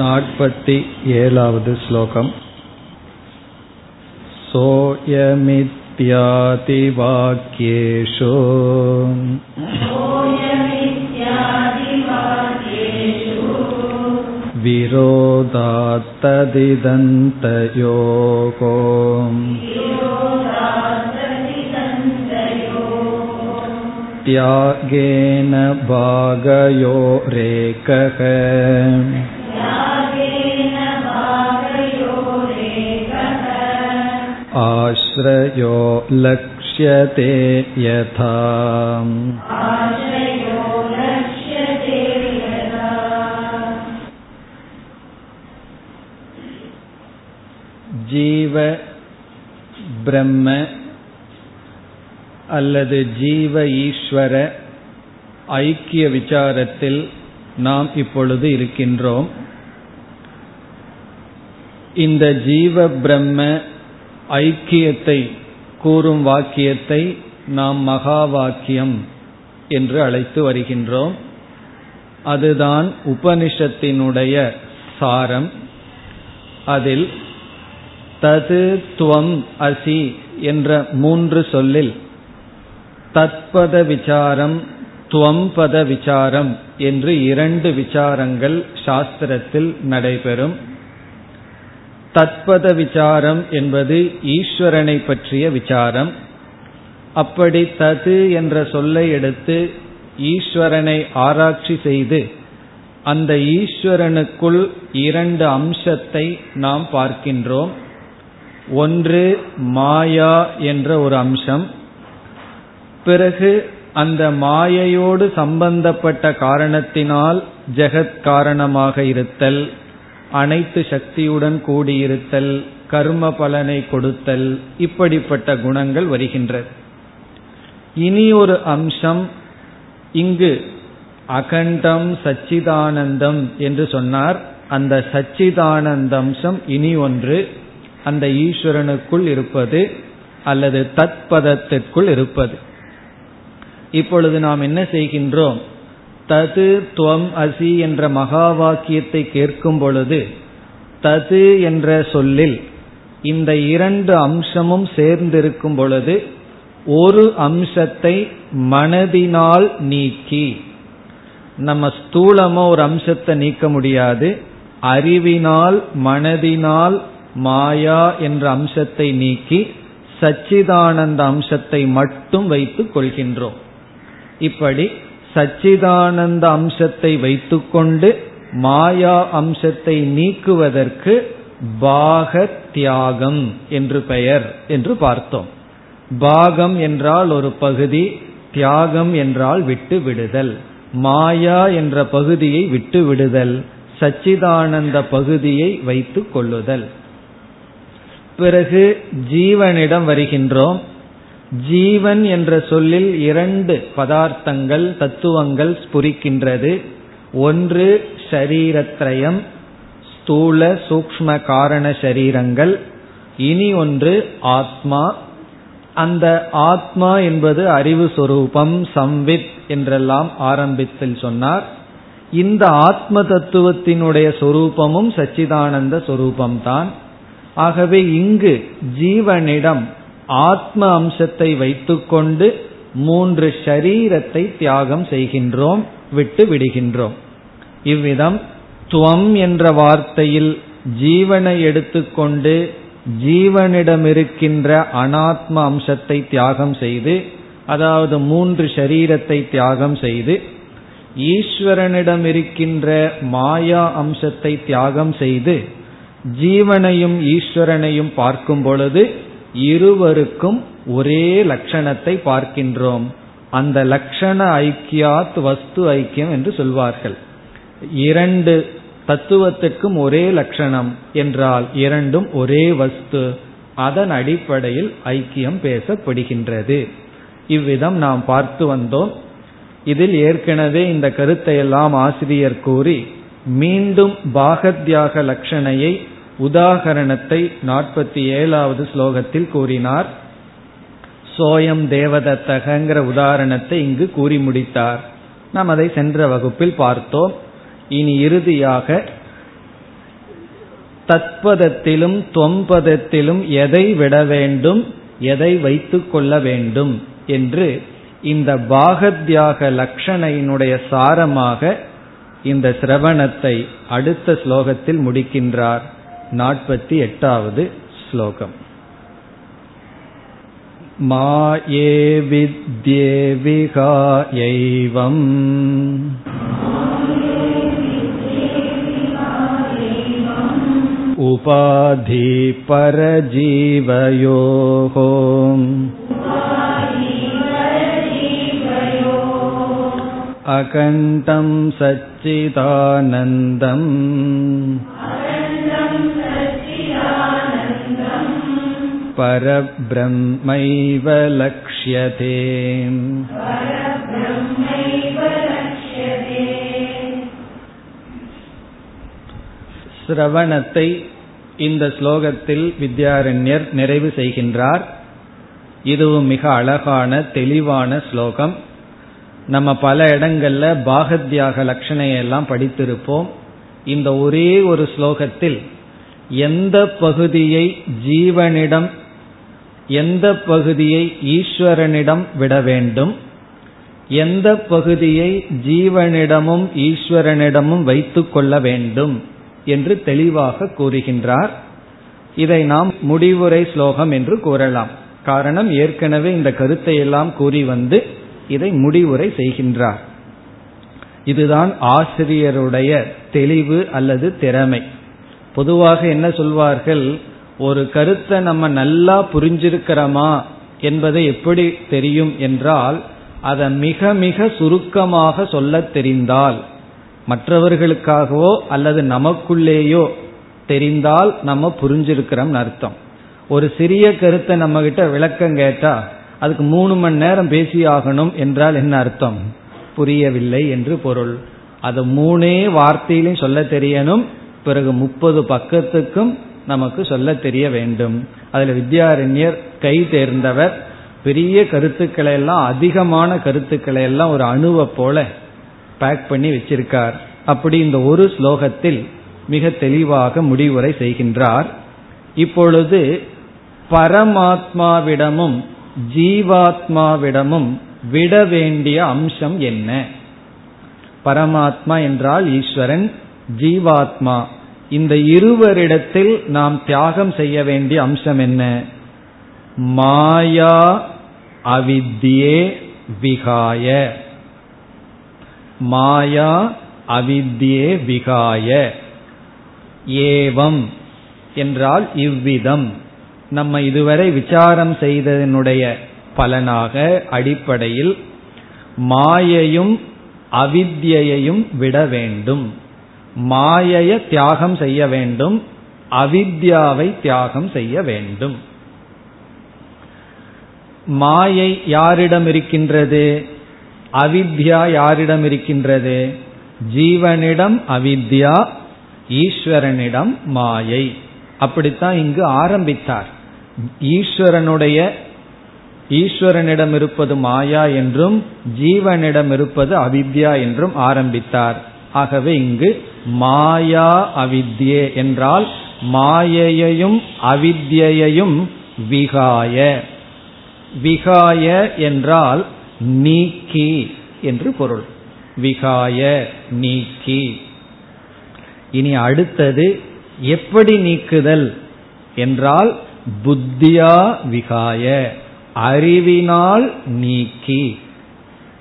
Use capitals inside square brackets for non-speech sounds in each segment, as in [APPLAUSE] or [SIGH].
नाट्पति एलावद् श्लोकम् सोऽयमित्यादिवाक्येषु विरोधात्तदिदन्तयोगो त्यागेन भागयोरेकः आश्रयो लक्ष्यते यथा ஜீவ பிரம்ம அல்லது ஜீவ ஈஸ்வர ஐக்கிய விசாரத்தில் நாம் இப்பொழுது இருக்கின்றோம் இந்த ஜீவ பிரம்ம ஐக்கியத்தை கூறும் வாக்கியத்தை நாம் மகா வாக்கியம் என்று அழைத்து வருகின்றோம். அதுதான் உபனிஷத்தினுடைய சாரம். அதில் தது துவம் அசி என்ற மூன்று சொல்லில் தத்பத விசாரம் துவம்பத விசாரம் என்று இரண்டு விசாரங்கள் சாஸ்திரத்தில் நடைபெறும். தத்பத விசாரம் என்பது ஈஸ்வரனை பற்றிய விசாரம். அப்படி தது என்ற சொல்லை எடுத்து ஈஸ்வரனை ஆராய்ச்சி செய்து அந்த ஈஸ்வரனுக்குள் இரண்டு அம்சத்தை நாம் பார்க்கின்றோம். ஒன்று மாயா என்ற ஒரு அம்சம். பிறகு அந்த மாயையோடு சம்பந்தப்பட்ட காரணத்தினால் ஜெகத் காரணமாக இருத்தல். அனைத்து சக்தியுடன் கூடியிருத்தல் கர்ம பலனை கொடுத்தல் இப்படிப்பட்ட குணங்கள் வருகின்றது. இனி ஒரு அம்சம் இங்கு அகண்டம் சச்சிதானந்தம் என்று சொன்னார். அந்த சச்சிதானந்த அம்சம் இனி ஒன்று அந்த ஈஸ்வரனுக்குள் இருப்பது அல்லது தத்பதத்திற்குள் இருப்பது. இப்பொழுது நாம் என்ன செய்கின்றோம்? தது துவம் அசி என்ற மகா வாக்கியத்தை கேட்கும் பொழுது தது என்ற சொல்லில் இந்த இரண்டு அம்சமும் சேர்ந்திருக்கும் பொழுது ஒரு அம்சத்தை மனதினால் நீக்கி. நம்ம ஸ்தூலமா ஒரு அம்சத்தை நீக்க முடியாது அறிவினால் மனதினால் மாயா என்ற அம்சத்தை நீக்கி சச்சிதானந்த அம்சத்தை மட்டும் வைத்துக் கொள்கின்றோம். இப்படி சச்சிதானந்த அம்சத்தை வைத்துக்கொண்டு மாயா அம்சத்தை நீக்குவதற்கு பாக தியாகம் என்று பெயர் என்று பார்த்தோம். பாகம் என்றால் ஒரு பகுதி தியாகம் என்றால் விட்டு விடுதல். மாயா என்ற பகுதியை விட்டு விடுதல் சச்சிதானந்த பகுதியை வைத்துக் கொள்ளுதல். பிறகு ஜீவனிடம் வருகின்றோம். ஜீவன் என்ற சொல்லில் இரண்டு பதார்த்தங்கள் தத்துவங்கள் ஸ்புரிக்கின்றது. ஒன்று ஷரீரத்ரயம் ஸ்தூல சூக்ம காரண சரீரங்கள் இனி ஒன்று ஆத்மா. அந்த ஆத்மா என்பது அறிவு சொரூபம் சம்வித் என்றெல்லாம் ஆரம்பித்தில் சொன்னார். இந்த ஆத்ம தத்துவத்தினுடைய சொரூபமும் சச்சிதானந்த சொரூபம்தான். ஆகவே இங்கு ஜீவனிடம் ஆத்ம அம்சத்தை வைத்துக்கொண்டு மூன்று ஷரீரத்தை தியாகம் செய்கின்றோம் விட்டு விடுகின்றோம். இவ்விதம் துவம் என்ற வார்த்தையில் ஜீவனை எடுத்துக்கொண்டு ஜீவனிடம் இருக்கின்ற அனாத்ம அம்சத்தை தியாகம் செய்து அதாவது மூன்று ஷரீரத்தை தியாகம் செய்து ஈஸ்வரனிடம் இருக்கின்ற மாயா அம்சத்தை தியாகம் செய்து ஜீவனையும் ஈஸ்வரனையும் பார்க்கும் பொழுது இருவருக்கும் ஒரே லட்சணத்தை பார்க்கின்றோம். அந்த லட்சண ஐக்கியாத் வஸ்து ஐக்கியம் என்று சொல்வார்கள். இரண்டு தத்துவத்துக்கும் ஒரே லட்சணம் என்றால் இரண்டும் ஒரே வஸ்து. அதன் அடிப்படையில் ஐக்கியம் பேசப்படுகின்றது. இவ்விதம் நாம் பார்த்து வந்தோம். இதில் ஏற்கனவே இந்த கருத்தை எல்லாம் ஆசிரியர் கூறி மீண்டும் பாகத்யாக லட்சணையை உதாகரணத்தை நாற்பத்தி ஏழாவது ஸ்லோகத்தில் கூறினார். சோயம் தேவதத்தகங்கிற உதாரணத்தை இங்கு கூறி முடித்தார். நாம் அதை சென்ற வகுப்பில் பார்த்தோம். இனி இறுதியாக தத்பதத்திலும் தொம்பதத்திலும் எதை விட வேண்டும் எதை வைத்துக் கொள்ள வேண்டும் என்று இந்த பாகத்யாக லக்ஷணையினுடைய சாரமாக இந்த சிரவணத்தை அடுத்த ஸ்லோகத்தில் முடிக்கின்றார். नापति श्लोकम् मा ये विद्ये विहायैवम् उपाधिपरजीवयोः अकण्ठम् सच्चिदानन्दम् परब्रह्मैव लक्ष्यते சிரவணத்தை இந்த ஸ்லோகத்தில் வித்யாரண்யர் நிறைவு செய்கின்றார் இதுவும் மிக அழகான தெளிவான ஸ்லோகம் நம்ம பல இடங்கள்ல பாகத்யாக லட்சணையெல்லாம் படித்திருப்போம் இந்த ஒரே ஒரு ஸ்லோகத்தில் எந்த பகுதியை ஜீவனிடம் எந்த பகுதியை ஈஸ்வரனிடம் விட வேண்டும்? எந்த பகுதியை ஜீவனிடமும் ஈஸ்வரனிடமும் வைத்துக் கொள்ள வேண்டும் என்று தெளிவாக கூறுகின்றார். இதை நாம் முடிவுரை ஸ்லோகம் என்று கூறலாம். காரணம் ஏற்கனவே இந்த கருத்தை எல்லாம் கூறி வந்து இதை முடிவுரை செய்கின்றார். இதுதான் ஆசிரியருடைய தெளிவு அல்லது திறமை. பொதுவாக என்ன சொல்வார்கள்? ஒரு கருத்தை நம்ம நல்லா புரிஞ்சிருக்கிறோமா என்பதை எப்படி தெரியும் என்றால் அதை மிக மிக சுருக்கமாக சொல்ல தெரிந்தால் மற்றவர்களுக்காகவோ அல்லது நமக்குள்ளேயோ தெரிந்தால் நம்ம புரிஞ்சிருக்கிறோம் அர்த்தம். ஒரு சிறிய கருத்தை நம்ம கிட்ட விளக்கம் கேட்டா அதுக்கு மூணு மணி நேரம் பேசி ஆகணும் என்றால் என்ன அர்த்தம்? புரியவில்லை என்று பொருள். அது மூணே வார்த்தையிலும் சொல்ல தெரியணும் பிறகு முப்பது பக்கத்துக்கும் நமக்கு சொல்ல தெரிய வேண்டும். அதுல வித்யாரண்யர் கை தேர்ந்தவர். பெரிய கருத்துக்களை எல்லாம் அதிகமான கருத்துக்களை எல்லாம் ஒரு அணுவை போல பேக் பண்ணி வச்சிருக்கார். அப்படி இந்த ஒரு ஸ்லோகத்தில் மிக தெளிவாக முடிவுரை செய்கின்றார். இப்பொழுது பரமாத்மாவிடமும் ஜீவாத்மாவிடமும் விட வேண்டிய அம்சம் என்ன? பரமாத்மா என்றால் ஈஸ்வரன் ஜீவாத்மா. இந்த இருவரிடத்தில் நாம் தியாகம் செய்ய வேண்டிய அம்சம் என்ன? மாயா அவித்யே விகாய. மாயா அவித்யே விகாய. ஏவம் என்றால் இவ்விதம். நம்ம இதுவரை விசாரம் செய்ததனுடைய பலனாக அடிப்படையில் மாயையும் அவித்யையும் விட வேண்டும். மாயைய தியாகம் செய்ய வேண்டும் அவித்யாவை தியாகம் செய்ய வேண்டும். மாயை யாரிடம் இருக்கின்றது? அவித்யா யாரிடம் இருக்கின்றது? ஜீவனிடம் அவித்யா ஈஸ்வரனிடம் மாயை. அப்படித்தான் இங்கு ஆரம்பித்தார். ஈஸ்வரனுடைய ஈஸ்வரனிடம் இருப்பது மாயா என்றும் ஜீவனிடம் இருப்பது அவித்யா என்றும் ஆரம்பித்தார். ஆகவே இங்கு மாயா அவித்யே என்றால் மாயையையும் அவித்யையும் விகாய. விகாய என்றால் நீக்கி என்று பொருள். விகாய நீக்கி. இனி அடுத்தது எப்படி நீக்குதல் என்றால் புத்தியா விகாய அறிவினால் நீக்கி.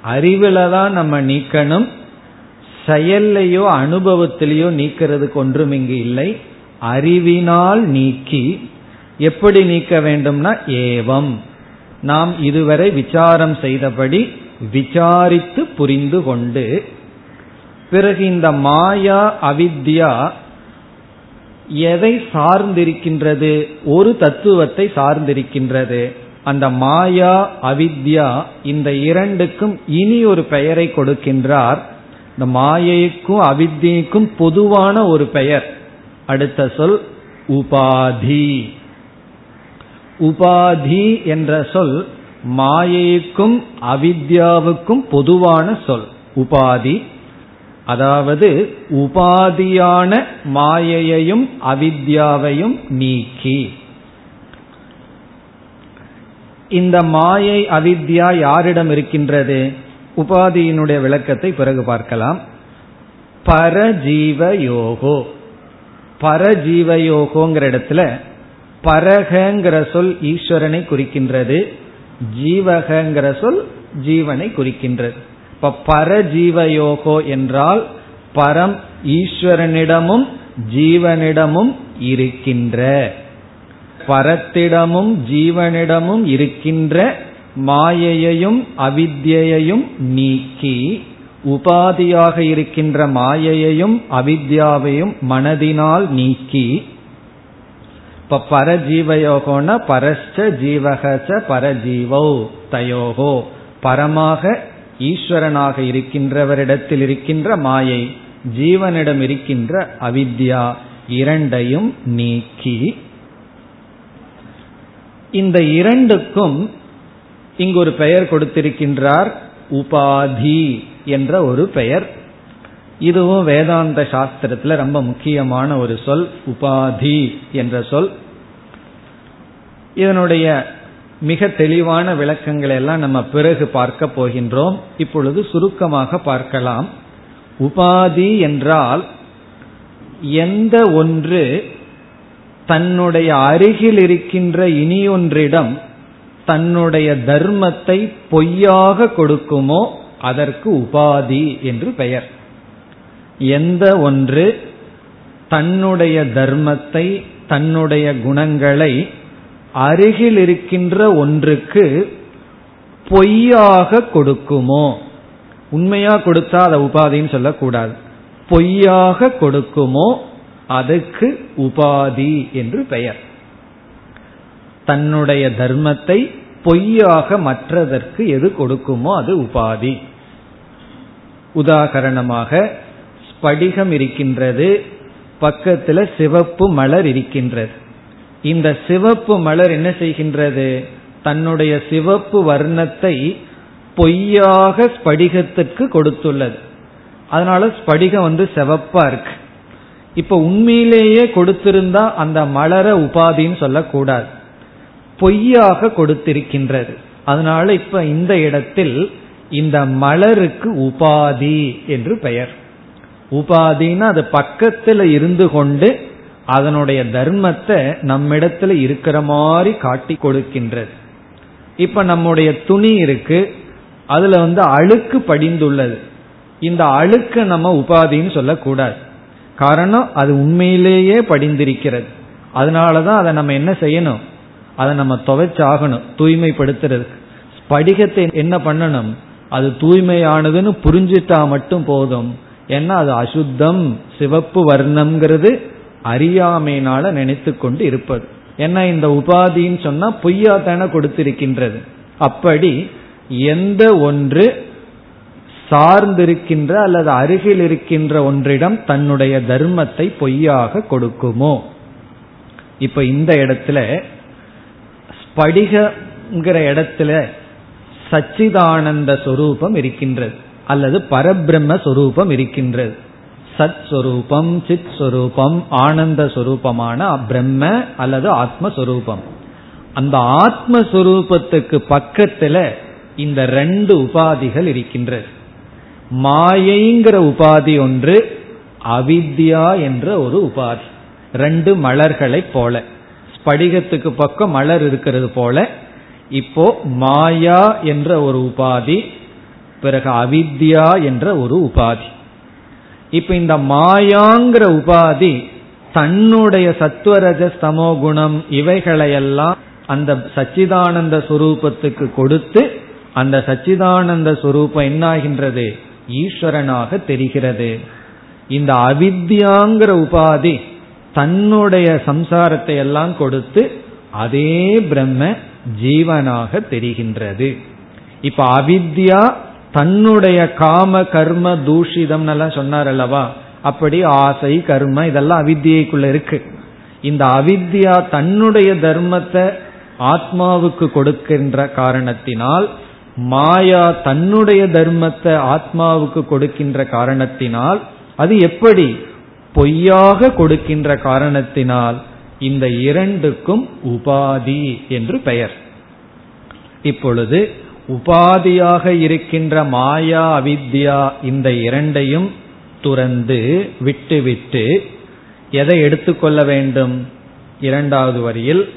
அறிவில தான் நம்ம நீக்கணும் செயல்லையோ அனுபவத்திலேயோ நீக்கிறதுக்கு ஒன்றும் இங்கு இல்லை. அறிவினால் நீக்கி எப்படி நீக்க வேண்டும்னா ஏவம். நாம் இதுவரை விசாரம் செய்தபடி விசாரித்து புரிந்து கொண்டு பிறகு இந்த மாயா அவித்யா எதை சார்ந்திருக்கின்றது? ஒரு தத்துவத்தை சார்ந்திருக்கின்றது. அந்த மாயா அவித்யா இந்த இரண்டுக்கும் இனி ஒரு பெயரை கொடுக்கின்றார். இந்த மாயைக்கும் அவித்தியைக்கும் பொதுவான ஒரு பெயர். அடுத்த சொல் உபாதி. உபாதி என்ற சொல் மாயைக்கும் அவித்யாவுக்கும் பொதுவான சொல். உபாதி. அதாவது உபாதியான மாயையையும் அவித்யாவையும் நீக்கி. இந்த மாயை அவித்யா யாரிடம் இருக்கின்றது? உபாதியினுடைய விளக்கத்தை பிறகு பார்க்கலாம். பரஜீவயோகோ. பரஜீவயோகோங்கிற இடத்துல பரகங்கிற சொல் ஈஸ்வரனை குறிக்கின்றது ஜீவகங்கிற சொல் ஜீவனை குறிக்கின்றது. இப்ப பரஜீவயோகோ என்றால் பரம் ஈஸ்வரனிடமும் ஜீவனிடமும் இருக்கின்ற பரத்திடமும் ஜீவனிடமும் இருக்கின்ற மாயையையும் அவித்யையும் நீக்கி உபாதியாக இருக்கின்ற மாயையையும் அவித்யாவையும் மனதினால் நீக்கி. இப்ப பரஜீவயோகோன பரஸ்ச ஜீவகச பரஜீவோ தயோகோ. பரமாக ஈஸ்வரனாக இருக்கின்றவரிடத்தில் இருக்கின்ற மாயை ஜீவனிடம் இருக்கின்ற அவித்யா இரண்டையும் நீக்கி. இந்த இரண்டுக்கும் இங்கு ஒரு பெயர் கொடுத்திருக்கின்றார் உபாதி என்ற ஒரு பெயர். இதுவும் வேதாந்த சாஸ்திரத்துல ரொம்ப முக்கியமான ஒரு சொல் உபாதி என்ற சொல். இதனுடைய மிக தெளிவான விளக்கங்களை எல்லாம் நம்ம பிறகு பார்க்க போகின்றோம். இப்பொழுது சுருக்கமாக பார்க்கலாம். உபாதி என்றால் எந்த ஒன்று தன்னுடைய அருகில் இருக்கின்ற இனியொன்றிடம் தன்னுடைய தர்மத்தை பொய்யாக கொடுக்குமோ அதற்கு உபாதி என்று பெயர். எந்த ஒன்று தன்னுடைய தர்மத்தை தன்னுடைய குணங்களை அருகில் இருக்கின்ற ஒன்றுக்கு பொய்யாக கொடுக்குமோ உண்மையா கொடுத்தா அதை உபாதின்னு சொல்லக்கூடாது. பொய்யாக கொடுக்குமோ அதுக்கு உபாதி என்று பெயர். தன்னுடைய தர்மத்தை பொய்யாக மற்றதற்கு எது கொடுக்குமோ அது உபாதி. உதாகரணமாக ஸ்படிகம் இருக்கின்றது பக்கத்துல சிவப்பு மலர் இருக்கின்றது. இந்த சிவப்பு மலர் என்ன செய்கின்றது? தன்னுடைய சிவப்பு வர்ணத்தை பொய்யாக ஸ்படிகத்திற்கு கொடுத்துள்ளது. அதனால ஸ்படிகம் வந்து சிவப்பா இருக்கு. இப்ப உண்மையிலேயே கொடுத்திருந்தா அந்த மலர உபாதின்னு சொல்லக்கூடாது. பொய்யாக கொடுத்திருக்கின்றது. அதனால இப்ப இந்த இடத்தில் இந்த மலருக்கு உபாதி என்று பெயர். உபாதின்னா அது பக்கத்துல இருந்து கொண்டு அதனுடைய தர்மத்தை நம்மிடத்துல இருக்கிற மாதிரி காட்டி கொடுக்கின்றது. இப்ப நம்முடைய துணி இருக்கு அதுல வந்து அழுக்கு படிந்துள்ளது. இந்த அழுக்க நம்ம உபாதின்னு சொல்லக்கூடாது. காரணம் அது உண்மையிலேயே படிந்திருக்கிறது. அதனாலதான் அதை நம்ம என்ன செய்யணும்? அதை நம்ம துவைச்சாகணும் தூய்மைப்படுத்துறதுக்கு படிகத்தை என்ன பண்ணணும்? அது தூய்மையானதுன்னு புரிஞ்சிட்டா மட்டும் போதும். ஏன்னா அது அசுத்தம் சிவப்பு வர்ணம்ங்கிறது அறியாமையினால நினைத்து கொண்டு இருப்பது. ஏன்னா இந்த உபாதின்னு சொன்னா பொய்யா தானே கொடுத்திருக்கின்றது. அப்படி எந்த ஒன்று சார்ந்திருக்கின்ற அல்லது அருகில் இருக்கின்ற ஒன்றிடம் தன்னுடைய தர்மத்தை பொய்யாக கொடுக்குமோ? இப்ப இந்த இடத்துல ஸ்படிகங்கிற இடத்துல சச்சிதானந்த சொரூபம் இருக்கின்றது அல்லது பரபிரம்ம சொரூபம் இருக்கின்றது. சத் சொரூபம் சித் சொரூபம் ஆனந்த சொரூபமான பிரம்ம அல்லது ஆத்மஸ்வரூபம். அந்த ஆத்மஸ்வரூபத்துக்கு பக்கத்துல இந்த ரெண்டு உபாதிகள் இருக்கின்றது. மாயைங்கிற உபாதி ஒன்று அவித்யா என்ற ஒரு உபாதி. ரெண்டு மலர்களை போல. படிகத்துக்கு பக்கம் மலர் இருக்கிறது போல இப்போ மாயா என்ற ஒரு உபாதி பிறகு அவித்யா என்ற ஒரு உபாதி. இப்ப இந்த மாயாங்கிற உபாதி தன்னுடைய சத்துவரஜ ஸ்தமோ குணம் இவைகளையெல்லாம் அந்த சச்சிதானந்த சுரூபத்துக்கு கொடுத்து அந்த சச்சிதானந்த சுரூபம் என்னாகின்றது? ஈஸ்வரனாக தெரிகிறது. இந்த அவித்யாங்கிற உபாதி தன்னுடைய சம்சாரத்தை எல்லாம் கொடுத்து அதே பிரம்ம ஜீவனாக தெரிகின்றது. இப்ப அவித்யா தன்னுடைய காம கர்ம தூஷிதம் எல்லாம் சொன்னார் அல்லவா அப்படி ஆசை கர்ம இதெல்லாம் அவித்தியைக்குள்ள இருக்கு. இந்த அவித்யா தன்னுடைய தர்மத்தை ஆத்மாவுக்கு கொடுக்கின்ற காரணத்தினால் மாயா தன்னுடைய தர்மத்தை ஆத்மாவுக்கு கொடுக்கின்ற காரணத்தினால் அது எப்படி பொய்யாக கொடுக்கின்ற காரணத்தினால் இந்த இரண்டுக்கும் உபாதி என்று பெயர். இப்பொழுது உபாதியாக இருக்கின்ற மாயா அவித்யா இந்த இரண்டையும் துறந்து விட்டுவிட்டு எதை எடுத்துக்கொள்ள வேண்டும்? இரண்டாவது வரியில்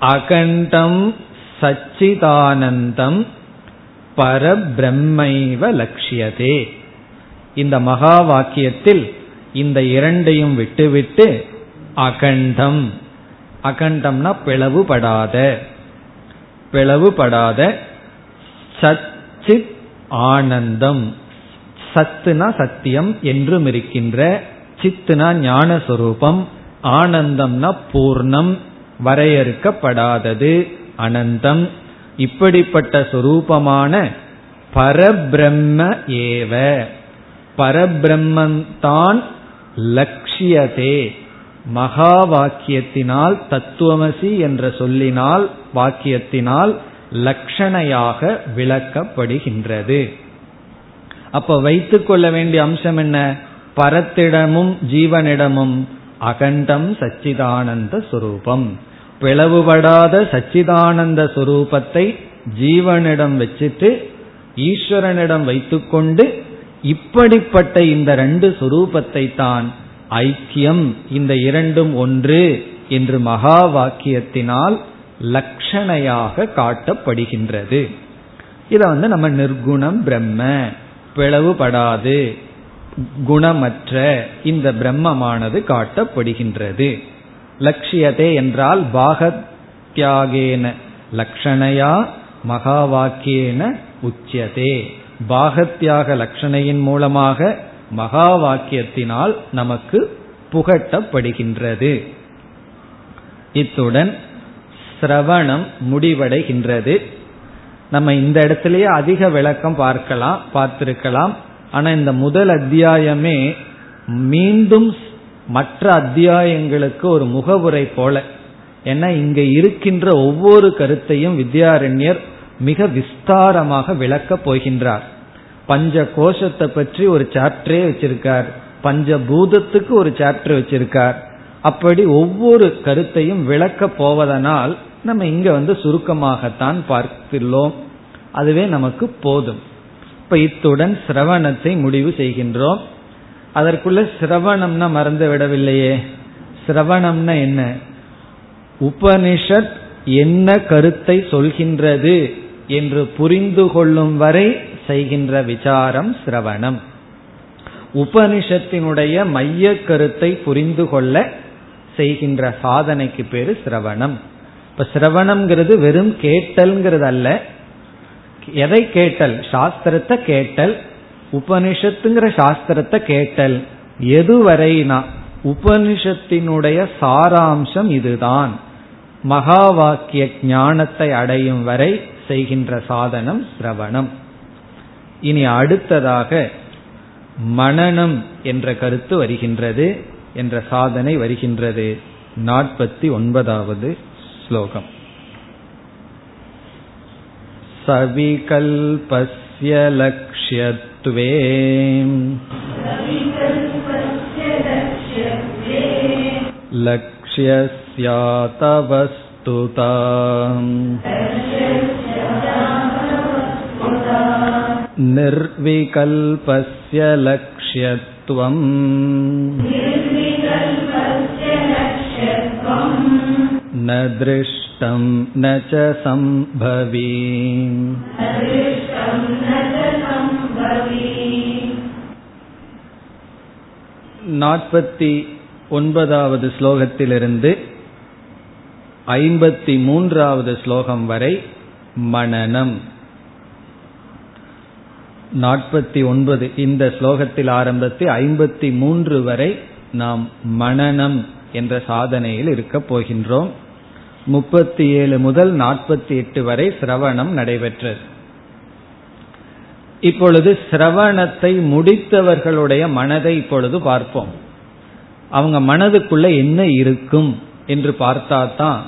அகண்டம் சச்சிதானந்தம் பரபிரம்மைவ லட்சியதே இந்த மகா வாக்கியத்தில் இந்த இரண்டையும் விட்டுவிட்டு அகண்டம். அகண்டம்னா பிளவுபடாத. பிளவுபடாத சச்சித் ஆனந்தம். சத்துனா சத்தியம் என்றும் இருக்கின்ற. சித்துனா ஞானஸ்வரூபம். ஆனந்தம்னா பூர்ணம். வரையறுக்கப்படாதது அனந்தம். இப்படிப்பட்ட சுரூபமான பரபிரம்ம ஏவ. பரபிரம்மந்தான் லட்சியதே மகா வாக்கியத்தினால் தத்துவமசி என்ற சொல்லினால் வாக்கியத்தினால் லட்சணையாக விளக்கப்படுகின்றது. அப்ப வைத்துக் கொள்ள வேண்டிய அம்சம் என்ன? பரத்திடமும் ஜீவனிடமும் அகண்டம் சச்சிதானந்த சுரூபம். பிளவுபடாத சச்சிதானந்த சுரூபத்தை ஜீவனிடம் வச்சுட்டு ஈஸ்வரனிடம் வைத்துக்கொண்டு இப்படிப்பட்ட இந்த ரெண்டு சுரூபத்தை தான் ஐக்கியம் இந்த இரண்டும் ஒன்று என்று மகா வாக்கியத்தினால் லட்சணையாக காட்டப்படுகின்றது. இதை வந்து நம்ம நிர்குணம் பிரம்ம பிளவுபடாது குணமற்ற இந்த பிரம்மமானது காட்டப்படுகின்றது. லட்சியதே என்றால் பாகத்யாகேன லக்ஷணையா மகா வாக்கியேன உச்சியதே. பாகத்யாக லட்சணையின் மூலமாக மகா வாக்கியத்தினால் நமக்கு புகட்டப்படுகின்றது. இத்துடன் சிரவணம் முடிவடைகின்றது. நம்ம இந்த இடத்திலேயே அதிக விளக்கம் பார்க்கலாம் பார்த்திருக்கலாம். ஆனா இந்த முதல் அத்தியாயமே மீண்டும் மற்ற அத்தியாயங்களுக்கு ஒரு முகவுரை போல. ஏன்னா இங்க இருக்கின்ற ஒவ்வொரு கருத்தையும் வித்யாரண்யர் மிக விஸ்தாரமாக விளக்கப் போகின்றார். பஞ்ச கோஷத்தை பற்றி ஒரு சாப்டரே வச்சிருக்கார். பஞ்ச பூதத்துக்கு ஒரு சாப்டர் வச்சிருக்கார். அப்படி ஒவ்வொரு கருத்தையும் விளக்க போவதனால் நம்ம இங்க வந்து சுருக்கமாகத்தான் பார்த்துள்ளோம். அதுவே நமக்கு போதும். இப்ப இத்துடன் சிரவணத்தை முடிவு செய்கின்றோம். அதற்குள்ள சிரவணம்னா மறந்து விடவில்லையே. சிரவணம்னா என்ன? உபனிஷத் என்ன கருத்தை சொல்கின்றது என்று புரிந்து கொள்ளும் வரை செய்கின்ற விசாரம் சிரவணம். உபனிஷத்தினுடைய மைய கருத்தை புரிந்து கொள்ள செய்கின்ற சாதனைக்கு பேரு சிரவணம். இப்ப சிரவணம்ங்கிறது வெறும் கேட்டல்ங்கிறது அல்ல எதை கேட்டல்? சாஸ்திரத்தை கேட்டல். உபனிஷத்துங்கிற சாஸ்திரத்தை கேட்டல். எதுவரைனா உபனிஷத்தினுடைய சாராம்சம் இதுதான். மகா வாக்கிய ஞானத்தை அடையும் வரை செய்கின்ற சாதனம் சிரவணம். இனி அடுத்ததாக மனநம் என்ற கருத்து வருகின்றது என்ற சாதனை வருகின்றது நாற்பத்தி ஒன்பதாவது ஸ்லோகம் सविकल्पस्य लक्ष्यत्वे लक्ष्यस्यातवस्तुता निर्विकल्पस्य लक्ष्यत्वम् न दृष्टं न च सम्भवी நாற்பத்தி ஒன்பதாவது ஸ்லோகத்திலிருந்து ஐம்பத்தி மூன்றாவது ஸ்லோகம் வரை மனநம் நாற்பத்தி ஒன்பது. இந்த ஸ்லோகத்தில் ஆரம்பித்து ஐம்பத்தி மூன்று வரை நாம் மனநம் என்ற சாதனையில் இருக்கப் போகின்றோம். முப்பத்தி ஏழு முதல் நாற்பத்தி எட்டு வரை சிரவணம் நடைபெற்றது. இப்பொழுது சிரவணத்தை முடித்தவர்களுடைய மனதை இப்பொழுது பார்ப்போம். அவங்க மனதுக்குள்ள என்ன இருக்கும் என்று பார்த்தாதான்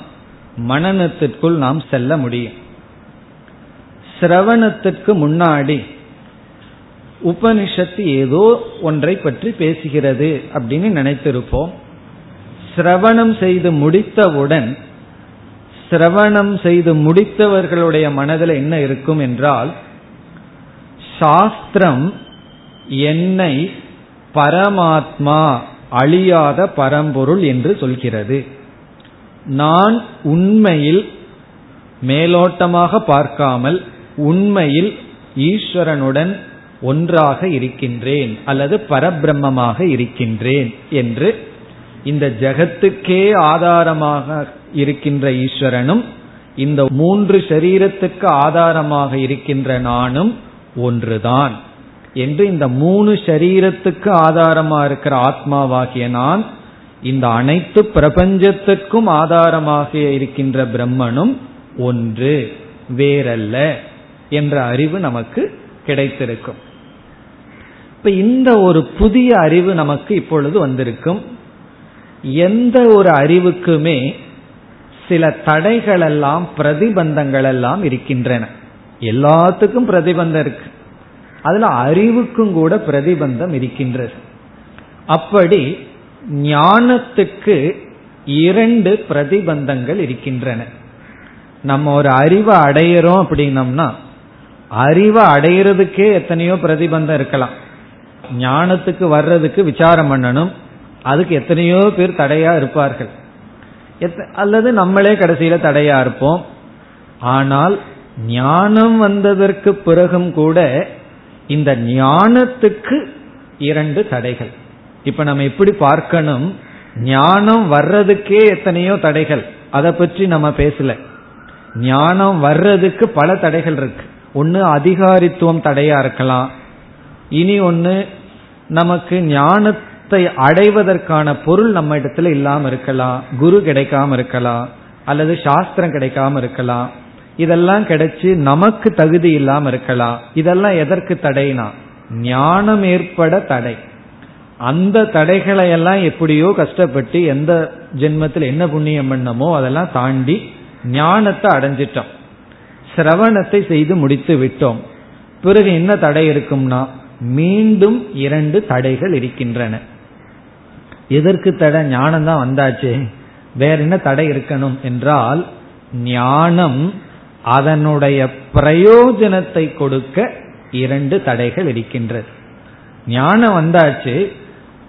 மனநத்திற்குள் நாம் செல்ல முடியும். சிரவணத்திற்கு முன்னாடி உபனிஷத்து ஏதோ ஒன்றை பற்றி பேசுகிறது அப்படின்னு நினைத்திருப்போம். சிரவணம் செய்து முடித்தவுடன் சிரவணம் செய்து முடித்தவர்களுடைய மனதில் என்ன இருக்கும் என்றால் சாஸ்திரம் என்னை பரமாத்மா அழியாத பரம்பொருள் என்று சொல்கிறது. நான் உண்மையில் மேலோட்டமாக பார்க்காமல் உண்மையில் ஈஸ்வரனுடன் ஒன்றாக இருக்கின்றேன் அல்லது பரபிரம்மமாக இருக்கின்றேன் என்று இந்த ஜகத்துக்கே ஆதாரமாக இருக்கின்ற ஈஸ்வரனும் இந்த மூன்று சரீரத்துக்கு ஆதாரமாக இருக்கின்ற நானும் ஒன்றுதான் என்று இந்த மூணு சரீரத்துக்கு ஆதாரமா இருக்கிற ஆத்மாவாகிய நான் இந்த அனைத்து பிரபஞ்சத்துக்கும் ஆதாரமாக இருக்கின்ற பிரம்மனும் ஒன்று வேறல்ல என்ற அறிவு நமக்கு கிடைத்திருக்கும். இப்ப இந்த ஒரு புதிய அறிவு நமக்கு இப்பொழுது வந்திருக்கும். எந்த ஒரு அறிவுக்குமே சில தடைகள் எல்லாம் பிரதிபந்தங்கள் எல்லாம் இருக்கின்றன. எல்லாத்துக்கும் பிரதிபந்தம் இருக்கு. அதுல அறிவுக்கும் கூட பிரதிபந்தம் இருக்கின்றது. அப்படி ஞானத்துக்கு இரண்டு பிரதிபந்தங்கள் இருக்கின்றன. நம்ம ஒரு அறிவை அடையிறோம் அப்படின்னம்னா அறிவை அடையிறதுக்கே எத்தனையோ பிரதிபந்தம் இருக்கலாம். ஞானத்துக்கு வர்றதுக்கு விசாரம் பண்ணணும். அதுக்கு எத்தனையோ பேர் தடையா இருப்பார்கள். அல்லது நம்மளே கடைசியில தடையா இருப்போம். ஆனால் ஞானம் வந்ததற்கு பிறகும் கூட இந்த ஞானத்துக்கு இரண்டு தடைகள். இப்ப நம்ம எப்படி பார்க்கணும்? ஞானம் வர்றதுக்கே எத்தனையோ தடைகள். அதை பற்றி நம்ம பேசல. ஞானம் வர்றதுக்கு பல தடைகள் இருக்கு. ஒன்னு அதிகாரித்துவம் தடையா இருக்கலாம். இனி ஒன்று நமக்கு ஞானத்தை அடைவதற்கான பொருள் நம்ம இடத்துல இல்லாம இருக்கலாம். குரு கிடைக்காம இருக்கலாம். அல்லது சாஸ்திரம் கிடைக்காம இருக்கலாம். இதெல்லாம் கிடைச்சு நமக்கு தகுதி இல்லாம இருக்கலாம். இதெல்லாம் எதற்கு தடைனா ஞானம் ஏற்பட தடை. அந்த தடைகளை எல்லாம் எப்படியோ கஷ்டப்பட்டு எந்த ஜென்மத்தில் என்ன புண்ணியம் பண்ணமோ அதெல்லாம் தாண்டி ஞானத்தை அடைஞ்சிட்டோம். சிரவணத்தை செய்து முடித்து விட்டோம். பிறகு என்ன தடை இருக்கும்னா மீண்டும் இரண்டு தடைகள் இருக்கின்றன. எதற்கு தடை? ஞானம் தான் வந்தாச்சே. வேற என்ன தடை இருக்கணும் என்றால் ஞானம் அதனுடைய பிரயோஜனத்தை கொடுக்க இரண்டு தடைகள் இருக்கின்றது. ஞானம் வந்தாச்சு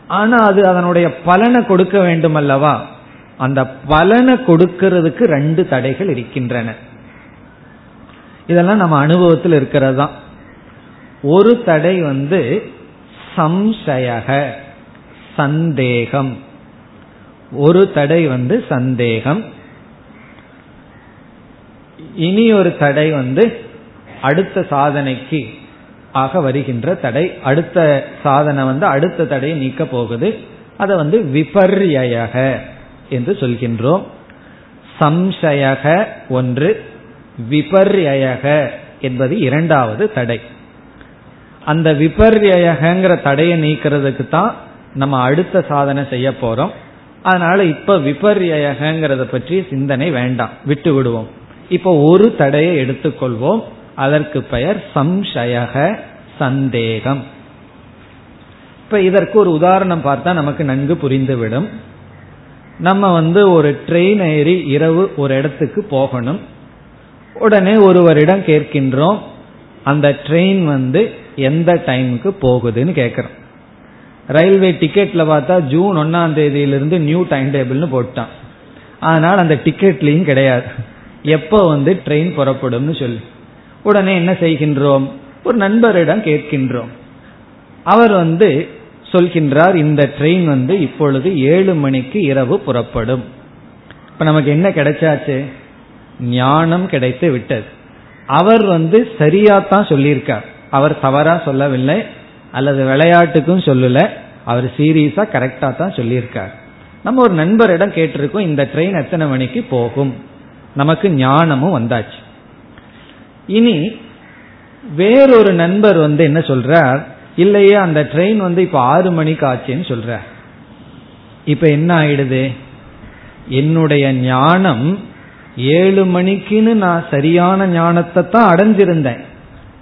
ஆனா அது அதனுடைய பலனை கொடுக்க வேண்டும் அல்லவா அந்த பலனை கொடுக்கிறதுக்கு ரெண்டு தடைகள் இருக்கின்றன. இதெல்லாம் நம்ம அனுபவத்தில் இருக்கிறது தான் ஒரு தடை வந்து சம்சயக சந்தேகம். ஒரு தடை வந்து சந்தேகம். இனி ஒரு தடை வந்து அடுத்த சாதனைக்கு ஆக வருகின்ற தடை. அடுத்த சாதனை வந்து அடுத்த தடையை நீக்க போகுது. அதை வந்து விபர்யக என்று சொல்கின்றோம். சம்சயக ஒன்று விபர்யக என்பது இரண்டாவது தடை. அந்த விபர்யகங்கிற தடையை நீக்கிறதுக்கு தான் நம்ம அடுத்த சாதனை செய்ய போறோம். அதனால இப்ப விபர்யகங்கிறத பற்றி சிந்தனை வேண்டாம். விட்டு விடுவோம். இப்ப ஒரு தடையை எடுத்துக்கொள்வோம். அதற்கு பெயர் சம்சயக சந்தேகம். இப்ப இதற்கு ஒரு உதாரணம் பார்த்தா நமக்கு நன்கு புரிந்துவிடும். நம்ம வந்து ஒரு ட்ரெயின் ஏறி இரவு ஒரு இடத்துக்கு போகணும். உடனே ஒருவரிடம் கேட்கின்றோம். அந்த ட்ரெயின் வந்து எந்த டைமுக்கு போகுதுன்னு கேட்குறோம் ரயில்வே டிக்கெட்ல பார்த்தா ஜூன் ஒன்னாம் தேதியிலிருந்து நியூ டைம் டேபிள்னு போட்டான். அதனால் அந்த டிக்கெட்லயும் கிடையாது. எப்போ வந்து ட்ரெயின் புறப்படும்னு சொல்லி. உடனே என்ன செய்கின்றோம்? ஒரு நண்பரிடம் கேட்கின்றோம். அவர் வந்து சொல்கின்றார் இந்த ட்ரெயின் வந்து இப்பொழுது ஏழு மணிக்கு இரவு புறப்படும். இப்ப நமக்கு என்ன கிடைச்சாச்சு? ஞானம் கிடைத்து விட்டது. அவர் வந்து சரியாத்தான் சொல்லியிருக்கார். அவர் தவறா சொல்லவில்லை அல்லது விளையாட்டுக்கும் சொல்லல அவர் சீரியஸா கரெக்டா தான் சொல்லியிருக்கார். நம்ம ஒரு நண்பரிடம் கேட்டிருக்கோம் இந்த ட்ரெயின் எத்தனை மணிக்கு போகும்? நமக்கு ஞானமும் வந்தாச்சு. இனி வேறொரு நண்பர் வந்து என்ன சொல்றார்? இல்லையே அந்த ட்ரெயின் வந்து இப்ப ஆறு மணிக்கு ஆச்சுன்னு சொல்ற இப்ப என்ன ஆயிடுது? என்னுடைய ஞானம் ஏழு மணிக்குன்னு நான் சரியான ஞானத்தை தான் அடைஞ்சிருந்தேன்.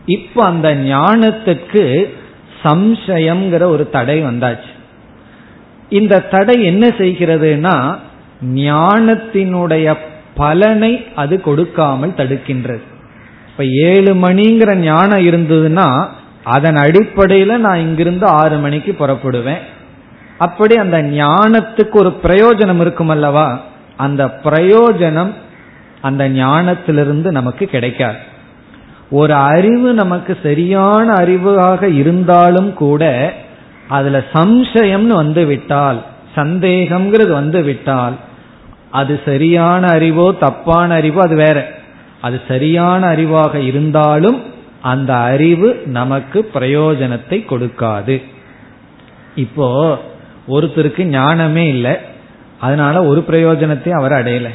இப்ப அந்த ஞானத்துக்கு சம்சயம்ங்கிற ஒரு தடை வந்தாச்சு. இந்த தடை என்ன செய்கிறதுனா ஞானத்தினுடைய பலனை அது கொடுக்காமல் தடுக்கின்றது. இப்ப ஏழு மணிங்கிற ஞானம் இருந்ததுன்னா அதன் அடிப்படையில நான் இங்கிருந்து ஆறு மணிக்கு புறப்படுவேன். அப்படி அந்த ஞானத்துக்கு ஒரு பிரயோஜனம் இருக்கும் அல்லவா அந்த பிரயோஜனம் அந்த ஞானத்திலிருந்து நமக்கு கிடைக்காது. ஒரு அறிவு நமக்கு சரியான அறிவாக இருந்தாலும் கூட அதுல சம்சயம்னு வந்து விட்டால் சந்தேகம்ங்கிறது வந்து விட்டால் அது சரியான அறிவோ தப்பான அறிவோ அது வேற. அது சரியான அறிவாக இருந்தாலும் அந்த அறிவு நமக்கு பிரயோஜனத்தை கொடுக்காது. இப்போ ஒருத்தருக்கு ஞானமே இல்லை. அதனால ஒரு பிரயோஜனத்தையும் அவர் அடையலை.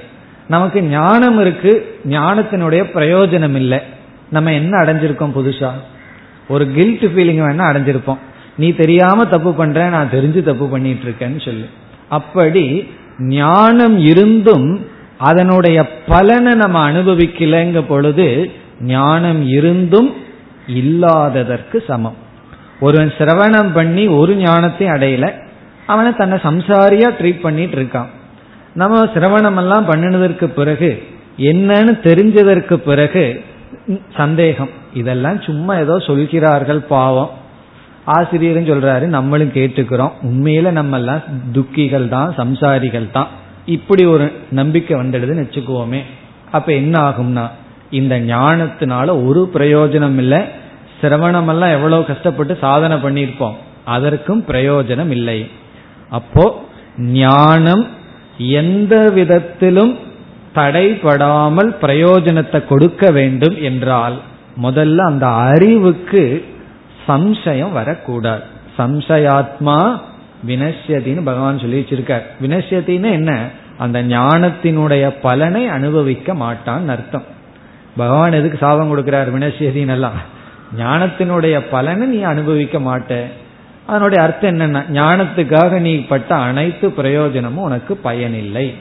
நமக்கு ஞானம் இருக்கு ஞானத்தினுடைய பிரயோஜனம் இல்லை. நம்ம என்ன அடைஞ்சிருக்கோம் புதுசா? ஒரு கில்ட் ஃபீலிங் வேணா அடைஞ்சிருப்போம். நீ தெரியாம தப்பு பண்ற நான் தெரிஞ்சு தப்பு பண்ணிட்டு இருக்கேன்னு சொல்லு. அப்படி ஞானம் இருந்தும் அதனுடைய பலனை நம்ம அனுபவிக்கலைங்க பொழுது ஞானம் இருந்தும் இல்லாததற்கு சமம். ஒருவன் சிரவணம் பண்ணி ஒரு ஞானத்தையும் அடையல அவனை தன்னை சம்சாரியா ட்ரீட் பண்ணிட்டு இருக்கான் நம்ம சிரவணம் எல்லாம் பண்ணினதற்கு பிறகு என்னன்னு தெரிஞ்சதற்கு பிறகு சந்தேகம். இதெல்லாம் சும்மா ஏதோ சொல்கிறார்கள் பாவம். ஆசிரியரும் சொல்றாரு நம்மளும் கேட்டுக்கிறோம். உண்மையில நம்ம எல்லாம் துக்கிகள் தான் சம்சாரிகள் தான். இப்படி ஒரு நம்பிக்கை வந்துடுதுன்னு வச்சுக்குவோமே. அப்ப என்ன ஆகும்னா இந்த ஞானத்தினால ஒரு பிரயோஜனம் இல்லை. சிரவணமெல்லாம் எவ்வளவு கஷ்டப்பட்டு சாதனை பண்ணியிருப்போம். அதற்கும் பிரயோஜனம் இல்லை. அப்போ ஞானம் எந்த விதத்திலும் தடைபடாமல் பிரயோஜனத்தை கொடுக்க வேண்டும் என்றால் முதல்ல அந்த அறிவுக்கு சம்சயம் வரக்கூடாது. சம்சயாத்மா வினசியத்தின்னு பகவான் சொல்லி வச்சிருக்கார். வினசியத்தின்னு என்ன? அந்த ஞானத்தினுடைய பலனை அனுபவிக்க மாட்டான்னு அர்த்தம். பகவான் எதுக்கு சாபம் கொடுக்கிறார் வினசியதின் எல்லாம்? ஞானத்தினுடைய பலனை நீ அனுபவிக்க மாட்ட. அதனுடைய அர்த்தம் என்னன்னா ஞானத்துக்காக நீ பட்ட அனைத்து பிரயோஜனமும் உனக்கு பயனில்லை.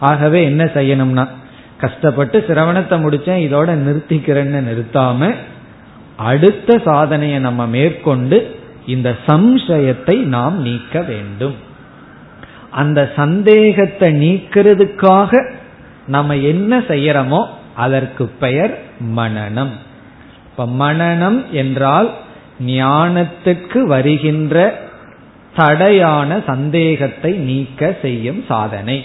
ஆகவே என்ன செய்யணும்னா கஷ்டப்பட்டு சிரவணத்தை முடிச்சேன் இதோட நிறுத்திக்கிறேன்னு நிறுத்தாம அடுத்த சாதனையை நம்ம மேற்கொண்டு இந்த சம்சயத்தை நாம் நீக்க வேண்டும். அந்த சந்தேகத்தை நீக்கிறதுக்காக நம்ம என்ன செய்யறோமோ அதற்கு பெயர் மனநம். இப்ப மனநம் என்றால் ஞானத்துக்கு வருகின்ற தடையான சந்தேகத்தை நீக்க செய்யும் சாதனை.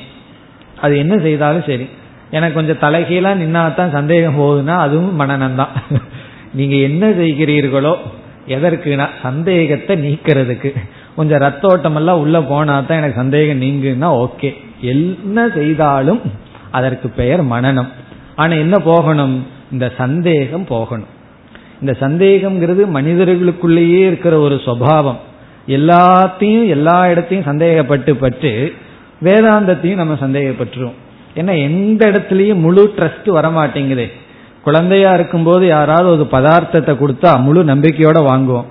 அது என்ன செய்தாலும் சரி. எனக்கு கொஞ்சம் தலைகீழா நின்னாதான் சந்தேகம் போகுதுன்னா அதுவும் மனநம் தான் [LAUGHS] நீங்க என்ன செய்கிறீர்களோ எதற்குனா சந்தேகத்தை நீக்கிறதுக்கு. கொஞ்சம் ரத்தோட்டம் எல்லாம் உள்ள போனா தான் எனக்கு சந்தேகம் நீங்குன்னா ஓகே. என்ன செய்தாலும் அதற்கு பெயர் மனநம். ஆனா என்ன போகணும்? இந்த சந்தேகம் போகணும். இந்த சந்தேகம்ங்கிறது மனிதர்களுக்குள்ளேயே இருக்கிற ஒரு சுவாவம் எல்லாத்தையும் எல்லா இடத்தையும் சந்தேகப்பட்டு பட்டு வேதாந்தத்தையும் நம்ம சந்தேகப்பட்டுருவோம். ஏன்னா எந்த இடத்துலயும் முழு ட்ரஸ்ட் வரமாட்டேங்குதே. குழந்தையா இருக்கும்போது யாராவது ஒரு பதார்த்தத்தை கொடுத்தா முழு நம்பிக்கையோட வாங்குவோம்.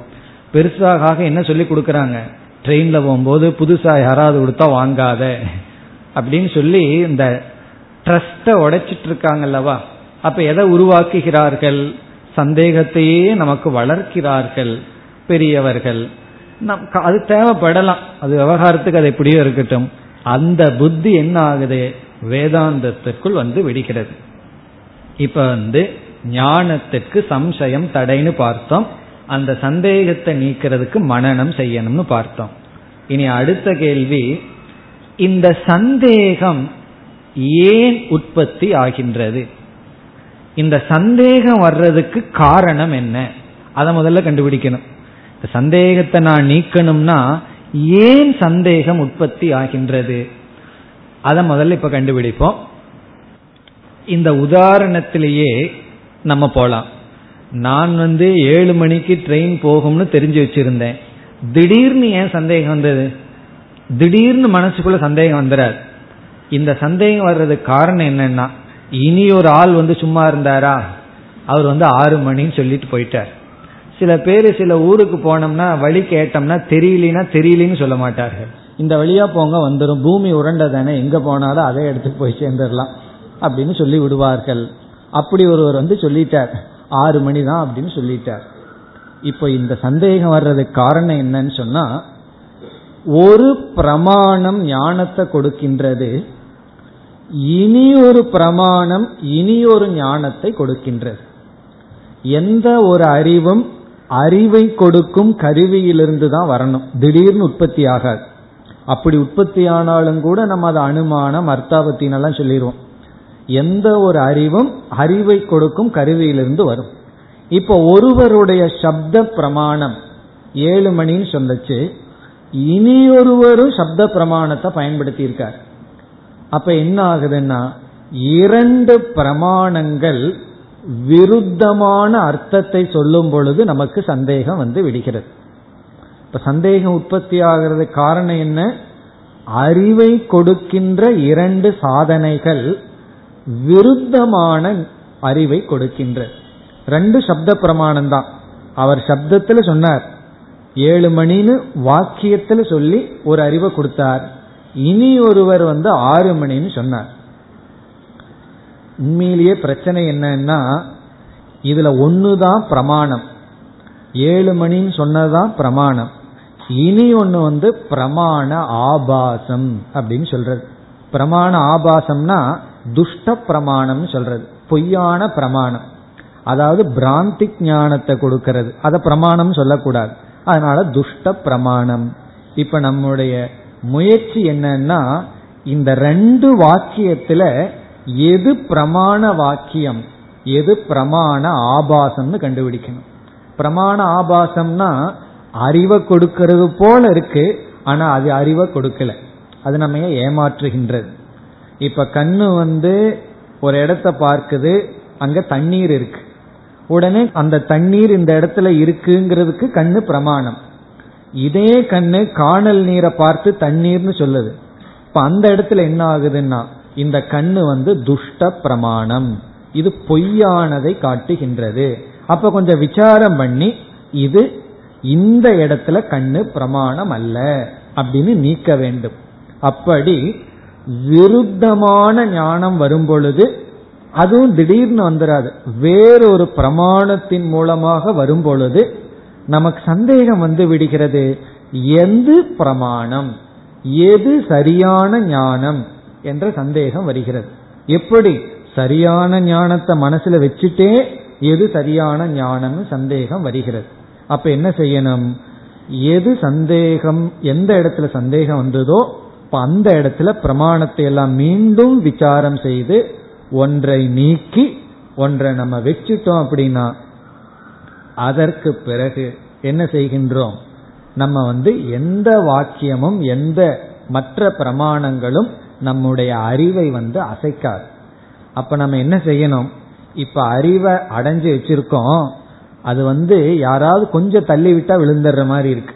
பெருசாக என்ன சொல்லி கொடுக்குறாங்க? ட்ரெயின்ல போகும்போது புதுசா யாராவது கொடுத்தா வாங்காத. அப்படின்னு சொல்லி இந்த ட்ரஸ்ட உடைச்சிட்டு இருக்காங்கல்லவா அப்ப எதை உருவாக்குகிறார்கள்? சந்தேகத்தையே நமக்கு வளர்க்கிறார்கள் பெரியவர்கள். நம் அது தேவைப்படலாம். அது விவகாரத்துக்கு அது எப்படியோ இருக்கட்டும். அந்த புத்தி என்ன ஆகுது? வேதாந்தத்திற்குள் வந்து விடுகிறது. இப்ப வந்து ஞானத்திற்கு சம்சயம் தடைன்னு பார்த்தோம். அந்த சந்தேகத்தை நீக்கிறதுக்கு மனநம் செய்யணும்னு பார்த்தோம். இனி அடுத்த கேள்வி இந்த சந்தேகம் ஏன் உற்பத்தி ஆகின்றது? இந்த சந்தேகம் வர்றதுக்கு காரணம் என்ன? அதை முதல்ல கண்டுபிடிக்கணும். இந்த சந்தேகத்தை நான் நீக்கணும்னா ஏன் சந்தேகம் உற்பத்தி ஆகின்றது? அதை முதல்ல இப்ப கண்டுபிடிப்போம். இந்த உதாரணத்திலேயே நம்ம போலாம். நான் வந்து ஏழு மணிக்கு ட்ரெயின் போகும்னு தெரிஞ்சு வச்சிருந்தேன். திடீர்னு ஏன் சந்தேகம் வந்தது? திடீர்னு மனசுக்குள்ள சந்தேகம் வந்துடாது இந்த சந்தேகம் வர்றதுக்கு காரணம் என்னன்னா இனி ஒரு ஆள் வந்து சும்மா இருந்தாரா? அவர் வந்து ஆறு மணின்னு சொல்லிட்டு போயிட்டார். சில பேர் சில ஊருக்கு போனோம்னா வழி கேட்டோம்னா தெரியலனா தெரியலன்னு சொல்ல மாட்டார்கள். இந்த வழியா போங்க வந்துடும் பூமி உருண்டை தானே எங்க போனாலும் அதே இடத்துக்கு போய் சேர்ந்துடலாம் அப்படின்னு சொல்லி விடுவார்கள். அப்படி ஒருவர் வந்து சொல்லிட்டார். ஆறு மணி தான் அப்படின்னு சொல்லிட்டார். இப்போ இந்த சந்தேகம் வர்றதுக்கு காரணம் என்னன்னு சொன்னா ஒரு பிரமாணம் ஞானத்தை கொடுக்கின்றது இனி ஒரு பிரமாணம் இனி ஒரு ஞானத்தை கொடுக்கின்றது. எந்த ஒரு அறிவும் அறிவை கொடுக்கும் கருவியிலிருந்து தான் வரணும். திடீர்னு உற்பத்தி ஆகாது. அப்படி உற்பத்தி ஆனாலும் கூட நம்ம அதை அனுமானம் அர்த்தாபத்தினெல்லாம் சொல்லிடுவோம். எந்த ஒரு அறிவும் அறிவை கொடுக்கும் கருவியிலிருந்து வரும். இப்போ ஒருவருடைய சப்த பிரமாணம் ஏழு மணின்னு சொல்லச்சு இனி ஒருவரும் சப்த பிரமாணத்தை பயன்படுத்தி இருக்கார் அப்ப என்ன ஆகுதுன்னா இரண்டு பிரமாணங்கள் விருத்தமான அர்த்தத்தை சொல்லும் பொழுது நமக்கு சந்தேகம் வந்து விடுகிறது. இப்ப சந்தேகம் உற்பத்தி ஆகிறது காரணம் என்ன? அறிவை கொடுக்கின்ற இரண்டு சாதனைகள் விருத்தமான அறிவை கொடுக்கின்ற. ரெண்டு சப்த பிரமாணம் தான் அவர் சப்தத்தில் சொன்னார் ஏழு மணின்னு வாக்கியத்தில் சொல்லி ஒரு அறிவை கொடுத்தார். இனி ஒருவர் வந்து ஆறு மணின்னு சொன்னார். உண்மையிலேயே பிரச்சனை என்னன்னா இதுல ஒன்றுதான் பிரமாணம். ஏழு மணின்னு சொன்னதுதான் பிரமாணம். இனி ஒன்று வந்து பிரமாண ஆபாசம் அப்படின்னு சொல்றது. பிரமாண ஆபாசம்னா துஷ்ட பிரமாணம் சொல்றது. பொய்யான பிரமாணம். அதாவது பிராந்தி ஞானத்தை கொடுக்கிறது. அதை பிரமாணம் சொல்லக்கூடாது. அதனால துஷ்ட பிரமாணம். இப்ப நம்முடைய முயற்சி என்னன்னா இந்த ரெண்டு வாக்கியத்துல எது பிரமாண வாக்கியம் எது பிரமாண ஆபாசம்னு கண்டுபிடிக்கணும். பிரமாண ஆபாசம்னா அறிவை கொடுக்கிறது போல இருக்கு ஆனா அது அறிவை கொடுக்கல. அது நம்ம ஏமாற்றுகின்றது? இப்ப கண்ணு வந்து ஒரு இடத்த பார்க்குது அங்க தண்ணீர் இருக்கு. உடனே அந்த தண்ணீர் இந்த இடத்துல இருக்குங்கிறதுக்கு கண்ணு பிரமாணம். இதே கண்ணு காணல் நீரை பார்த்து தண்ணீர்னு சொல்லுது. இப்ப அந்த இடத்துல என்ன ஆகுதுன்னா இந்த கண்ணு வந்து துஷ்ட பிரமாணம். இது பொய்யானதை காட்டுகின்றது. அப்ப கொஞ்சம் விசாரம் பண்ணி இது இந்த இடத்துல கண்ணு பிரமாணம் அல்ல அப்படின்னு நீக்க வேண்டும். அப்படி விருத்தமான ஞானம் வரும் பொழுது அதுவும் திடீர்னு வந்துடாது வேறொரு பிரமாணத்தின் மூலமாக வரும் பொழுது நமக்கு சந்தேகம் வந்து விடுகிறது. எது பிரமாணம்? எது சரியான ஞானம்? என்ற சந்தேகம் வருகிறது. எப்படி? சரியான ஞானத்தை மனசுல வச்சுட்டே எது சரியான ஞானம்னு சந்தேகம் வருகிறது. அப்ப என்ன செய்யணும்? எது சந்தேகம் எந்த இடத்துல சந்தேகம் வந்ததோ அந்த இடத்துல பிரமாணத்தை எல்லாம் மீண்டும் விசாரம் செய்து ஒன்றை நீக்கி ஒன்றை நம்ம வச்சுட்டோம் அப்படின்னா அதற்கு பிறகு என்ன செய்கின்றோம்? நம்ம வந்து எந்த வாக்கியமும் எந்த மற்ற பிரமாணங்களும் நம்முடைய அறிவை வந்து அசைக்காது. அப்ப நம்ம என்ன செய்யணும்? இப்ப அறிவை அடைஞ்சு வச்சிருக்கோம். அது வந்து யாராவது கொஞ்சம் தள்ளி விட்டா விழுந்துடுற மாதிரி இருக்கு.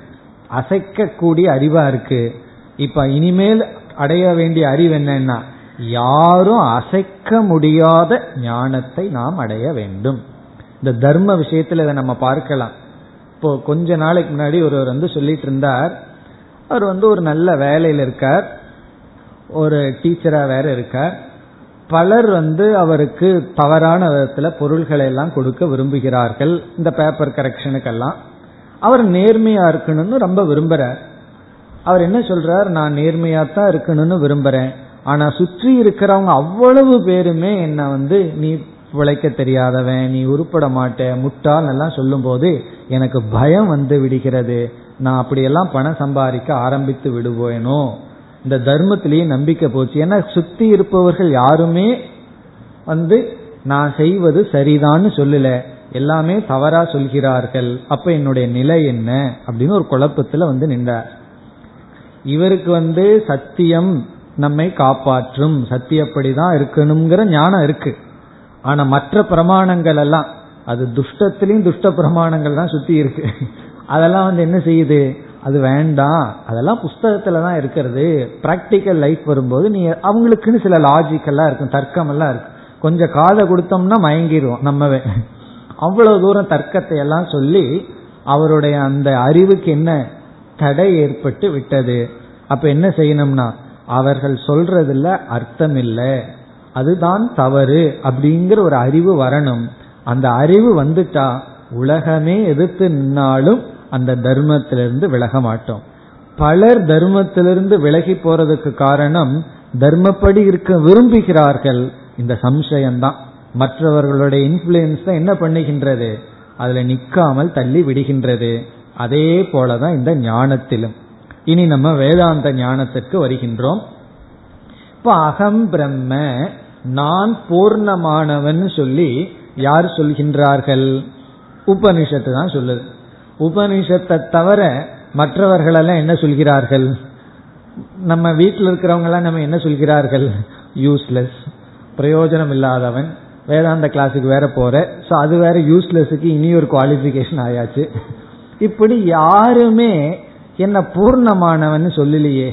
அசைக்கக்கூடிய அறிவா இருக்கு. இப்ப இனிமேல் அடைய வேண்டிய அறிவு என்னன்னா யாரும் அசைக்க முடியாத ஞானத்தை நாம் அடைய வேண்டும். இந்த தர்ம விஷயத்துல இதை நம்ம பார்க்கலாம். இப்போ கொஞ்ச நாளைக்கு முன்னாடி ஒருவர் வந்து சொல்லிட்டு இருந்தார். அவர் வந்து ஒரு நல்ல வேலையில் இருக்கார். ஒரு டீச்சரா வேற இருக்கார். பலர் வந்து அவருக்கு தவறான விதத்துல பொருள்களை எல்லாம் கொடுக்க விரும்புகிறார்கள். இந்த பேப்பர் கரெக்ஷனுக்கெல்லாம் அவர் நேர்மையா இருக்கணும்னு ரொம்ப விரும்புறார். அவர் என்ன சொல்றார்? நான் நேர்மையா தான் இருக்கணும்னு விரும்புறேன். ஆனா சுற்றி இருக்கிறவங்க அவ்வளவு பேருமே என்ன வந்து நீ உழைக்க தெரியாதவன் நீ உருப்பட மாட்டே முட்டாள் எல்லாம் சொல்லும் போது எனக்கு பயம் வந்து விடுகிறது. நான் அப்படியெல்லாம் பணம் சம்பாதிக்க ஆரம்பித்து விடுவேனோ? இந்த தர்மத்திலேயே நம்பிக்கை போச்சு. ஏன்னா சுத்தி இருப்பவர்கள் யாருமே வந்து நான் செய்வது சரிதான்னு சொல்லல. எல்லாமே தவறா சொல்கிறார்கள். அப்ப என்னுடைய நிலை என்ன? அப்படின்னு ஒரு குழப்பத்துல வந்து நின்றார். இவருக்கு வந்து சத்தியம் நம்மை காப்பாற்றும். சத்தியப்படிதான் இருக்கணுங்கிற ஞானம் இருக்கு. ஆனா மற்ற பிரமாணங்கள் எல்லாம் அது துஷ்டத்திலையும் துஷ்ட பிரமாணங்கள் தான் சுத்தி இருக்கு. அதெல்லாம் வந்து என்ன செய்யுது? அது வேண்டாம். அதெல்லாம் புஸ்தகத்துல தான் இருக்கிறது. பிராக்டிக்கல் லைஃப் வரும்போது நீ அவங்களுக்குன்னு சில லாஜிக் எல்லாம் இருக்கும் தர்க்கம் எல்லாம் இருக்கும். கொஞ்சம் காதை கொடுத்தோம்னா மயங்கிடுவோம் நம்மவே. அவ்வளவு தூரம் தர்க்கத்தை எல்லாம் சொல்லி அவருடைய அந்த அறிவுக்கு என்ன தடை ஏற்பட்டு விட்டது. அப்ப என்ன செய்யணும்னா அவர்கள் சொல்றதுல அர்த்தம் இல்லை. அதுதான் தவறு அப்படிங்கிற ஒரு அறிவு வரணும். அந்த அறிவு வந்துட்டா உலகமே எதிர்த்து நின்னாலும் அந்த தர்மத்திலிருந்து விலக மாட்டோம். பலர் தர்மத்திலிருந்து விலகி போறதுக்கு காரணம் தர்மப்படி இருக்க விரும்புகிறார்கள். இந்த சம்சயம்தான். மற்றவர்களுடைய இன்ஃபுளுயன்ஸ் தான் என்ன பண்ணுகின்றது? அதுல நிக்காமல் தள்ளி விடுகின்றது. அதே போலதான் இந்த ஞானத்திலும். இனி நம்ம வேதாந்த ஞானத்திற்கு வருகின்றோம். இப்ப அகம் பிரம்ம நான் பூர்ணமானவன் சொல்லி யார் சொல்கின்றார்கள்? உபனிஷத்து தான் சொல்லுது. உபனிஷத்தை தவிர மற்றவர்களெல்லாம் என்ன சொல்கிறார்கள்? நம்ம வீட்டில் இருக்கிறவங்களாம் நம்ம என்ன சொல்கிறார்கள்? யூஸ்லெஸ் பிரயோஜனம் இல்லாதவன் வேதாந்த கிளாஸுக்கு வேற போற. ஸோ அது வேற யூஸ்லெஸ்ஸுக்கு இனி ஒரு குவாலிஃபிகேஷன் ஆயாச்சு. இப்படி யாருமே என்ன பூர்ணமானவன் சொல்லலையே.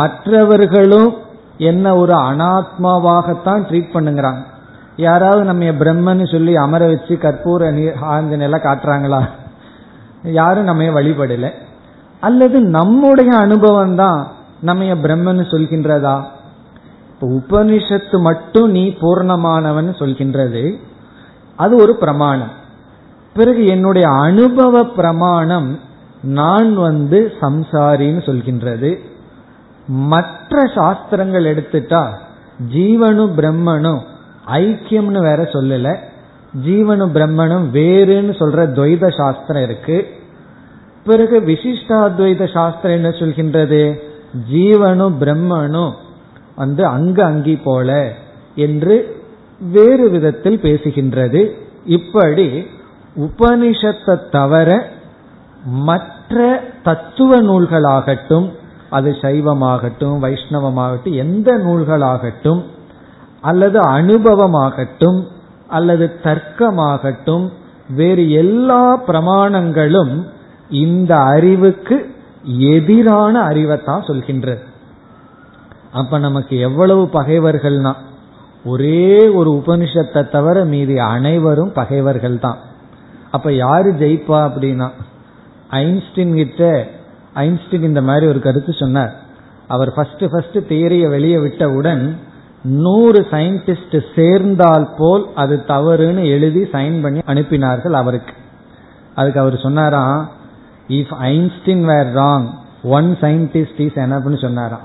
மற்றவர்களும் என்ன ஒரு அனாத்மாவாகத்தான் ட்ரீட் பண்ணுங்கிறாங்க. யாராவது நம்ம பிரம்மன்னு சொல்லி அமர வச்சு கற்பூர நீர் ஆஞ்சனெல்லாம் காட்டுறாங்களா? யாரும் நம்ம வழிபடல. அல்லது நம்முடைய அனுபவம் தான் நம்ம பிரம்மன்னு சொல்கின்றதா? இப்போ உபனிஷத்து மட்டும் நீ பூர்ணமானவன் சொல்கின்றது. அது ஒரு பிரமாணம். பிறகு என்னுடைய அனுபவ பிரமாணம் நான் வந்து சம்சாரின்னு சொல்கின்றது. மற்ற சாஸ்திரங்கள் எடுத்துட்டா ஜீவனு பிரம்மனும் ஐக்கியம்னு வேற சொல்லல. ஜீவனு பிரம்மனும் வேறுன்னு சொல்ற துவைத சாஸ்திரம் இருக்கு. பிறகு விசிஷ்டாத்வைத சாஸ்திரம் என்ன சொல்கின்றது? ஜீவனும் பிரம்மனும் வந்து அங்க அங்கி போல என்று வேறு விதத்தில் பேசுகின்றது. இப்படி உபனிஷத்தை தவிர மற்ற தத்துவ நூல்களாகட்டும் அது சைவமாகட்டும் வைஷ்ணவமாகட்டும் எந்த நூல்களாகட்டும் அல்லது அனுபவமாகட்டும் அல்லது தர்க்கமாகட்டும் வேறு எல்லா பிரமாணங்களும் இந்த அறிவுக்கு எதிரான அறிவைத்தான் சொல்கின்றது. அப்ப நமக்கு எவ்வளவு பகைவர்கள்னா ஒரே ஒரு உபனிஷத்தை தவிர மீதி அனைவரும் பகைவர்கள் தான் அப்ப யாரு ஜெயிப்பா அப்படின்னா ஐன்ஸ்டின் கிட்ட ஐன்ஸ்டின் இந்த மாதிரி ஒரு கருத்து சொன்னார். அவர் ஃபர்ஸ்ட் ஃபர்ஸ்ட் தியரிய வெளியே விட்டவுடன் நூறு சயின்டிஸ்ட் சேர்ந்தால் போல் அது தவறுன்னு எழுதி சைன் பண்ணி அனுப்பினார்கள் அவருக்கு. அதுக்கு அவர் சொன்னாராம் if Einstein were wrong one scientist is என்னன்னு சொன்னாராம்.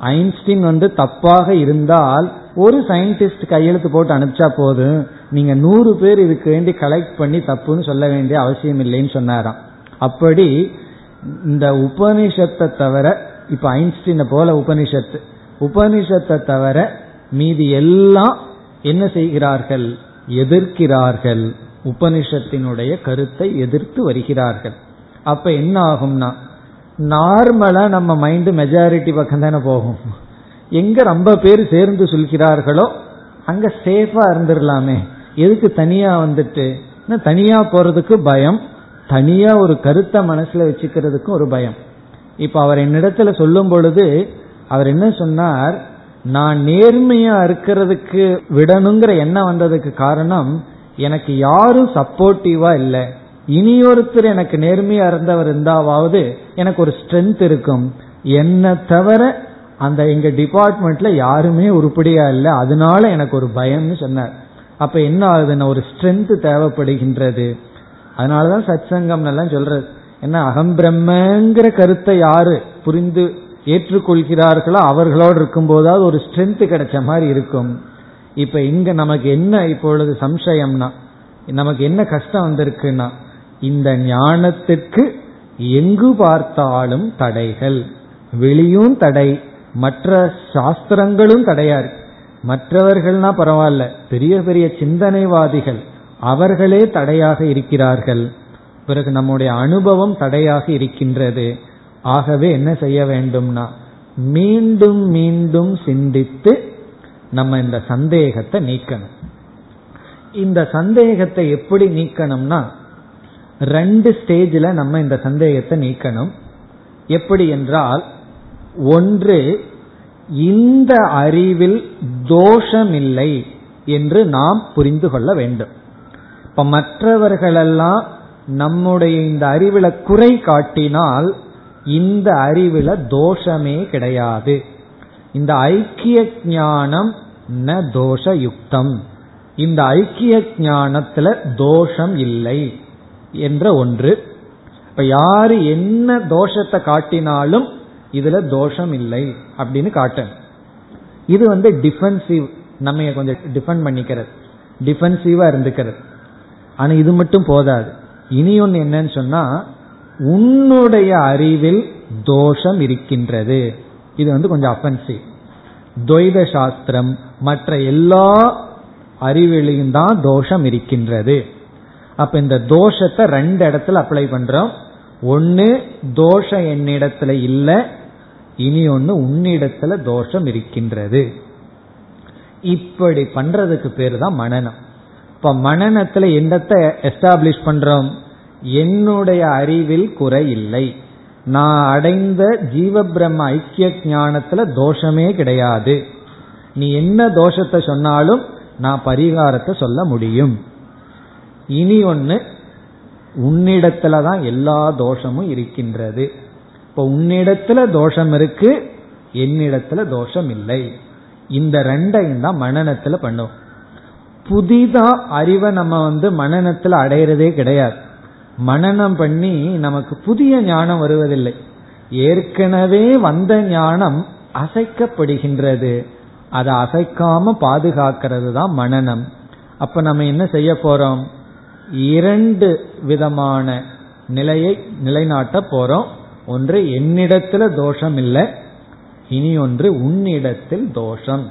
ஐன்ஸ்டின் வந்து தப்பாக இருந்தால் ஒரு சயின்டிஸ்ட் கையெழுத்து போட்டு அனுப்பிச்சா போதும். நீங்க நூறு பேர் இதுக்கு வேண்டி கலெக்ட் பண்ணி தப்புன்னு சொல்ல வேண்டிய அவசியம் இல்லைன்னு சொன்னாராம். அப்படி இந்த உபனிஷத்தை தவிர இப்ப ஐன்ஸ்டீனை போல உபனிஷத்து உபனிஷத்தை தவிர மீதி எல்லாம் என்ன செய்கிறார்கள்? எதிர்க்கிறார்கள். உபனிஷத்தினுடைய கருத்தை எதிர்த்து வருகிறார்கள். அப்ப என்ன ஆகும்னா நார்மலா நம்ம மைண்ட் மெஜாரிட்டி பக்கம் தானே போகும். எங்க ரொம்ப பேர் சேர்ந்து சொல்கிறார்களோ அங்க சேஃபா இருந்துடலாமே. எதுக்கு தனியா வந்துட்டு? தனியா போறதுக்கு பயம். தனியா ஒரு கருத்தை மனசுல வச்சுக்கிறதுக்கும் ஒரு பயம். இப்ப அவர் என்னிடத்துல சொல்லும் பொழுது அவர் என்ன சொன்னார்? நான் நேர்மையா இருக்கிறதுக்கு விடணுங்கிற எண்ணம் வந்ததுக்கு காரணம் எனக்கு யாரும் சப்போர்ட்டிவா இல்லை. இனி ஒருத்தர் எனக்கு நேர்மையா இருந்தவர் இருந்தாவது எனக்கு ஒரு ஸ்ட்ரென்த் இருக்கும். என்ன தவிர அந்த எங்க டிபார்ட்மெண்ட்ல யாருமே உருப்படியா இல்லை. அதனால எனக்கு ஒரு பயம்னு சொன்னார். அப்ப என்ன ஆகுதுன்னா ஒரு ஸ்ட்ரென்த் தேவைப்படுகின்றது. அதனாலதான் சத் சங்கம் எல்லாம் சொல்றது. என்ன அகம் பிரம்மங்கிற கருத்தை யாரு புரிந்து ஏற்றுக்கொள்கிறார்களோ அவர்களோடு இருக்கும்போதாவது ஒரு ஸ்ட்ரென்த் கிடைச்ச மாதிரி இருக்கும். இப்ப இங்க நமக்கு என்ன இப்பொழுது சம்சயம்னா நமக்கு என்ன கஷ்டம் வந்திருக்குன்னா இந்த ஞானத்திற்கு எங்கு பார்த்தாலும் தடைகள். வெளியும் தடை. மற்ற சாஸ்திரங்களும் தடையா இருக்கு. மற்றவர்கள்னா பரவாயில்ல. பெரிய பெரிய சிந்தனைவாதிகள் அவர்களே தடையாக இருக்கிறார்கள். பிறகு நம்முடைய அனுபவம் தடையாக இருக்கின்றது. ஆகவே என்ன செய்ய வேண்டும்னா மீண்டும் மீண்டும் சிந்தித்து நம்ம இந்த சந்தேகத்தை நீக்கணும். இந்த சந்தேகத்தை எப்படி நீக்கணும்னா ரெண்டு ஸ்டேஜில் நம்ம இந்த சந்தேகத்தை நீக்கணும். எப்படி என்றால் ஒன்று இந்த அறிவில் தோஷமில்லை என்று நாம் புரிந்து கொள்ள வேண்டும். இப்ப மற்றவர்களெல்லாம் நம்முடைய இந்த அறிவில குறை காட்டினால் இந்த அறிவில தோஷமே கிடையாது. இந்த ஐக்கிய ஞானம் ந தோஷ யுக்தம் இந்த ஐக்கிய ஞானத்துல தோஷம் இல்லை. என்ற ஒன்று. இப்ப யாரு என்ன தோஷத்தை காட்டினாலும் இதுல தோஷம் இல்லை அப்படின்னு காட்டன் இது வந்து டிஃபென்சிவ் நம்ம கொஞ்சம் டிஃபெண்ட் பண்ணிக்கிறது. டிஃபென்சிவா இருந்துக்கிறது. ஆனா இது மட்டும் போதாது. இனி ஒன்னு என்னன்னு சொன்னா உன்னுடைய அறிவில் தோஷம் இருக்கின்றது. இது வந்து கொஞ்சம் அஃபென்சிவ் துவைத சாஸ்திரம் மற்ற எல்லா அறிவிலையும் தான் தோஷம் இருக்கின்றது. அப்ப இந்த தோஷத்தை ரெண்டு இடத்துல அப்ளை பண்றோம். ஒன்னு தோஷம் என்னிடத்துல இல்ல இனி ஒன்னு உன்னிடத்துல தோஷம் இருக்கின்றது. இப்படி பண்றதுக்கு பேர் தான் மனநம். இப்ப மனநத்துல என்னத்தை எஸ்டாப்ளிஷ் பண்றோம்? என்னுடைய அறிவில் குறை இல்லை. நான் அடைந்த ஜீவ பிரம்ம ஐக்கிய ஞானத்துல தோஷமே கிடையாது. நீ என்ன தோஷத்தை சொன்னாலும் நான் பரிகாரத்தை சொல்ல முடியும். இனி ஒன்னு உன்னிடத்துல தான் எல்லா தோஷமும் இருக்கின்றது. இப்ப உன்னிடத்துல தோஷம் இருக்கு என்னிடத்துல தோஷம் இல்லை. இந்த ரெண்டையும் தான் மனநத்துல பண்ணும். புதிதா அறிவை நம்ம வந்து மனநத்துல அடையிறதே கிடையாது. மனநம் பண்ணி நமக்கு புதிய ஞானம் வருவதில்லை. ஏற்கனவே வந்த ஞானம் அசைக்கப்படுகின்றது. அதை அசைக்காம பாதுகாக்கிறது தான் மனநம். அப்ப நம்ம என்ன செய்ய போறோம்? இரண்டு விதமான நிலையை நிலைநாட்ட போறோம். ஒன்று என்னிடத்துல தோஷம் இல்லை இனி ஒன்று உன்னிடத்தில் தோஷம்.